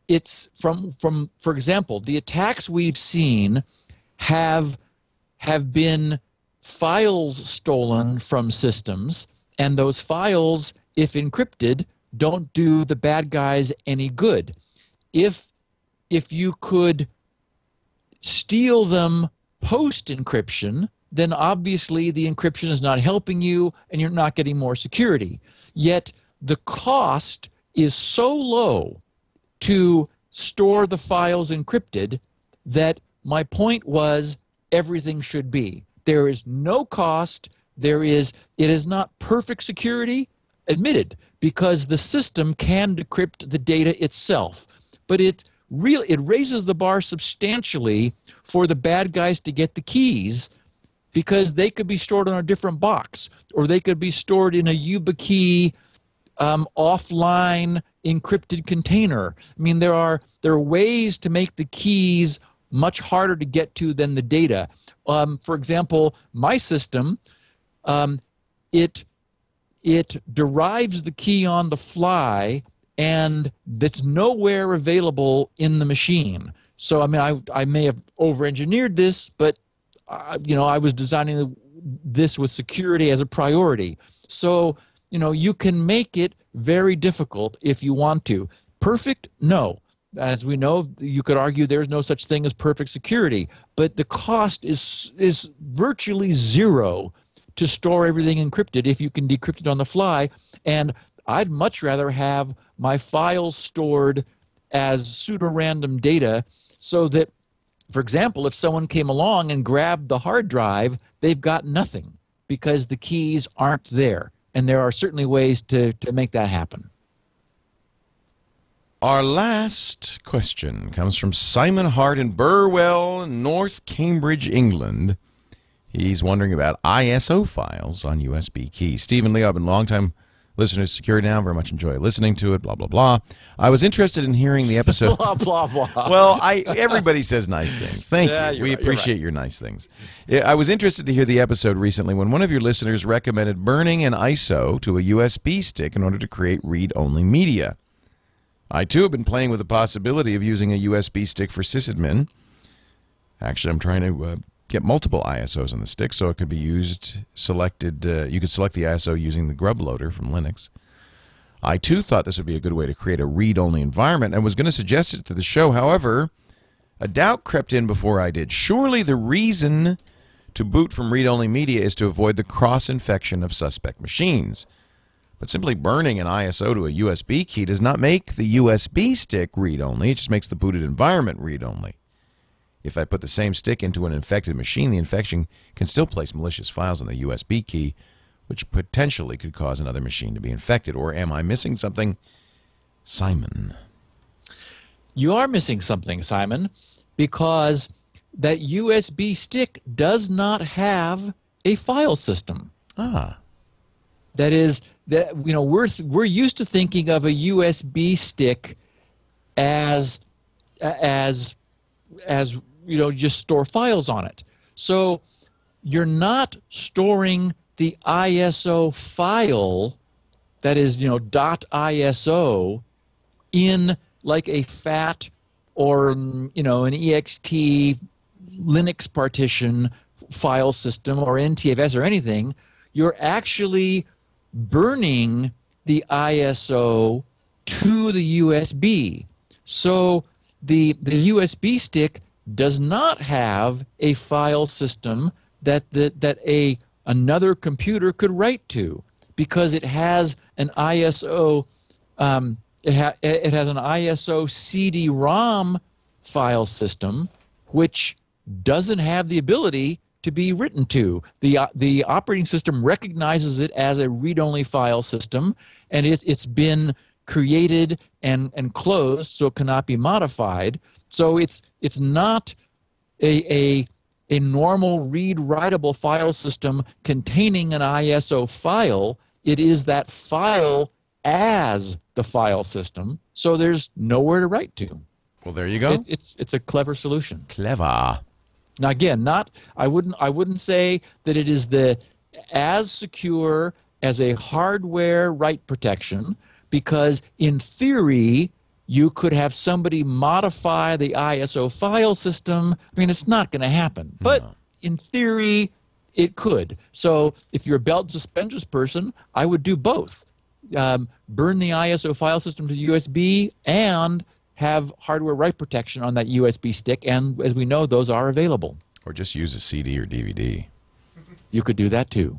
it's from from for example, the attacks we've seen have have been files stolen from systems, and those files, if encrypted, don't do the bad guys any good. If if you could steal them post encryption, then obviously the encryption is not helping you and you're not getting more security. Yet the cost is so low to store the files encrypted that my point was everything should be. There is no cost. There is, it is not perfect security, admitted, because the system can decrypt the data itself. But it really, it raises the bar substantially for the bad guys to get the keys because they could be stored on a different box or they could be stored in a YubiKey um, offline encrypted container. I mean, there are there are ways to make the keys much harder to get to than the data. Um, for example, my system, um, it it derives the key on the fly and that's nowhere available in the machine. So I mean, I I may have over-engineered this, but uh, you know, I was designing this with security as a priority. So you know, you can make it very difficult if you want to. Perfect? No. As we know, you could argue there's no such thing as perfect security, but the cost is is virtually zero to store everything encrypted if you can decrypt it on the fly. And I'd much rather have my files stored as pseudo-random data so that for example, if someone came along and grabbed the hard drive, they've got nothing because the keys aren't there. And there are certainly ways to, to make that happen. Our last question comes from Simon Hart in Burwell, North Cambridge, England. He's wondering about ISO files on USB keys. Stephen Lee, I've been a long time listener to Security Now. Very much enjoy listening to it. Blah blah blah. I was interested in hearing the episode. blah blah blah. well, I everybody says nice things. Thank Yeah, you. We right, appreciate right. your nice things. I was interested to hear the episode recently when one of your listeners recommended burning an ISO to a USB stick in order to create read-only media. I too have been playing with the possibility of using a USB stick for sysadmin. Actually, I'm trying to uh, get multiple ISOs on the stick so it could be used selected. Uh, you could select the ISO using the grub loader from Linux. I too thought this would be a good way to create a read only environment and was going to suggest it to the show. However, a doubt crept in before I did. Surely the reason to boot from read only media is to avoid the cross infection of suspect machines. But simply burning an ISO to a USB key does not make the USB stick read only, it just makes the booted environment read only. If I put the same stick into an infected machine, the infection can still place malicious files on the USB key, which potentially could cause another machine to be infected. Or am I missing something? Simon. You are missing something, Simon, because that USB stick does not have a file system. Ah. That is that you know we're we're used to thinking of a USB stick as as as you know just store files on it. So you're not storing the ISO file that is you know ISO in like a FAT or you know an ext Linux partition file system or NTFS or anything. You're actually burning the ISO to the USB. So the the USB stick does not have a file system that that, that a another computer could write to because it has an ISO um, it, ha- it has an ISO CD-ROM file system which doesn't have the ability to be written to. The, uh, the operating system recognizes it as a read only file system, and it, it's been created and, and closed so it cannot be modified. So it's, it's not a, a, a normal read writable file system containing an ISO file. It is that file as the file system, so there's nowhere to write to. Well, there you go. It's, it's, it's a clever solution. Clever. Now again, not I wouldn't I wouldn't say that it is the as secure as a hardware write protection because in theory you could have somebody modify the ISO file system. I mean, it's not going to happen, but in theory, it could. So if you're a belt and suspenders person, I would do both. Um, burn the ISO file system to USB and have hardware write protection on that USB stick. And as we know, those are available. Or just use a CD or DVD. You could do that too.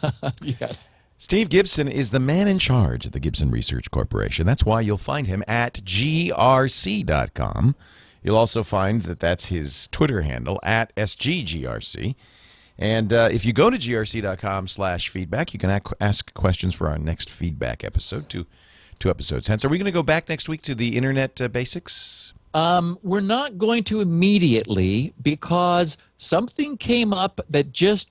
yes. Steve Gibson is the man in charge of the Gibson Research Corporation. That's why you'll find him at grc.com. You'll also find that that's his Twitter handle at sggrc. And uh, if you go to grc.com slash feedback, you can ac- ask questions for our next feedback episode, two, two episodes hence. Are we going to go back next week to the internet uh, basics? Um, we're not going to immediately because something came up that just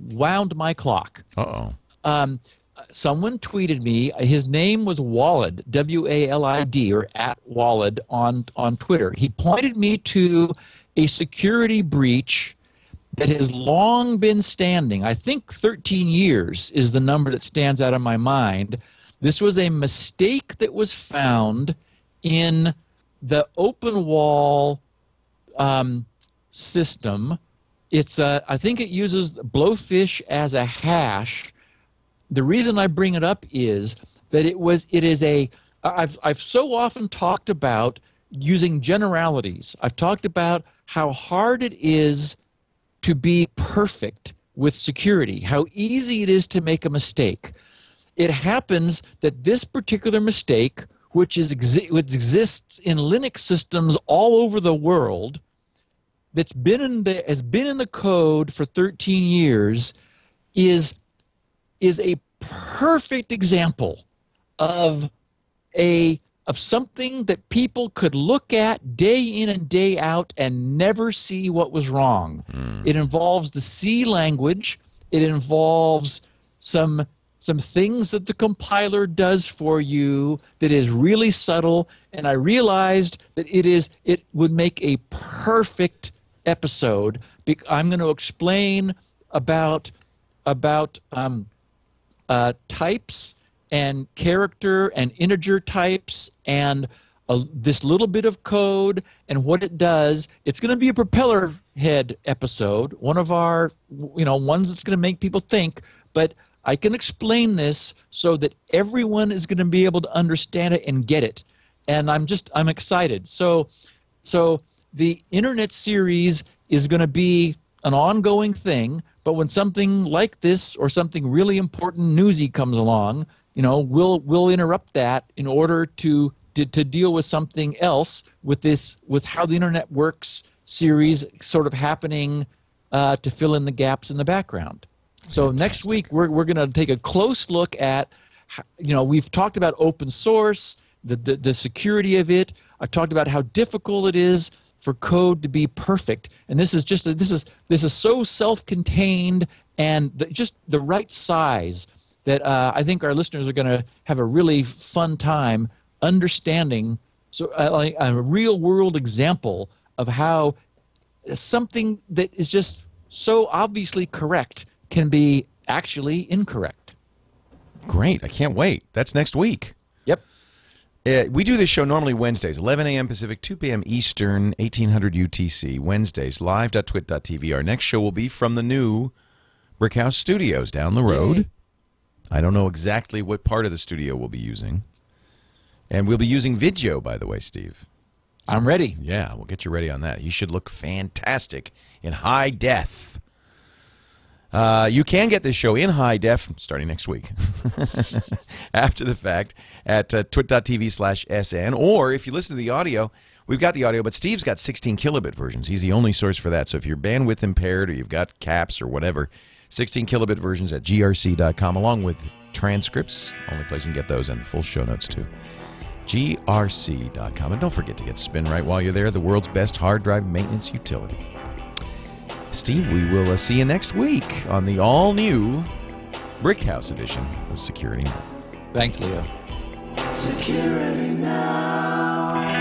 wound my clock. Uh-oh. Um, someone tweeted me. His name was Walid, W A L I D, or at Walid on on Twitter. He pointed me to a security breach that has long been standing. I think 13 years is the number that stands out in my mind. This was a mistake that was found in the Openwall um, system. It's a, I think it uses Blowfish as a hash. The reason I bring it up is that it was it is a I've I've so often talked about using generalities. I've talked about how hard it is to be perfect with security, how easy it is to make a mistake. It happens that this particular mistake, which is exi- which exists in Linux systems all over the world, that's been in the has been in the code for 13 years, is is a perfect example of a of something that people could look at day in and day out and never see what was wrong. It involves the C language. It involves some some things that the compiler does for you that is really subtle and I realized that it is it would make a perfect episode. I'm going to explain about about um, uh, types and character and integer types and a, this little bit of code and what it does. It's going to be a propeller head episode, one of our, you know, ones that's going to make people think. But I can explain this so that everyone is going to be able to understand it and get it. And I'm just, I'm excited. So, so the internet series is going to be an ongoing thing. But when something like this or something really important newsy comes along, you know, we'll we'll interrupt that in order to to, to deal with something else with this with how the internet works series sort of happening uh, to fill in the gaps in the background. So next week we're we're going to take a close look at, you know, we've talked about open source, the, the the security of it. I've talked about how difficult it is for code to be perfect, and this is just a, this is this is so self-contained and the, just the right size that uh, I think our listeners are going to have a really fun time understanding so uh, like a real world example of how something that is just so obviously correct can be actually incorrect. Great. I can't wait. That's next week. Uh, we do this show normally Wednesdays, 11 a.m. Pacific, 2 p.m. Eastern, 1800 UTC. Wednesdays, live.twit.tv. Our next show will be from the new Brickhouse Studios down the road. Yay. I don't know exactly what part of the studio we'll be using. And we'll be using video, by the way, Steve. I'm ready. Yeah, we'll get you ready on that. You should look fantastic in high def. Uh, you can get this show in high def starting next week after the fact at uh, twit.tv slash SN. Or if you listen to the audio, we've got the audio, but Steve's got 16 kilobit versions. He's the only source for that. So if you're bandwidth impaired or you've got caps or whatever, 16 kilobit versions at grc.com along with transcripts. Only place you can get those and full show notes too grc.com. And don't forget to get SpinRite while you're there, the world's best hard drive maintenance utility. Steve, we will uh, see you next week on the all new Brickhouse edition of Security Now. Thanks, Leo. Security now.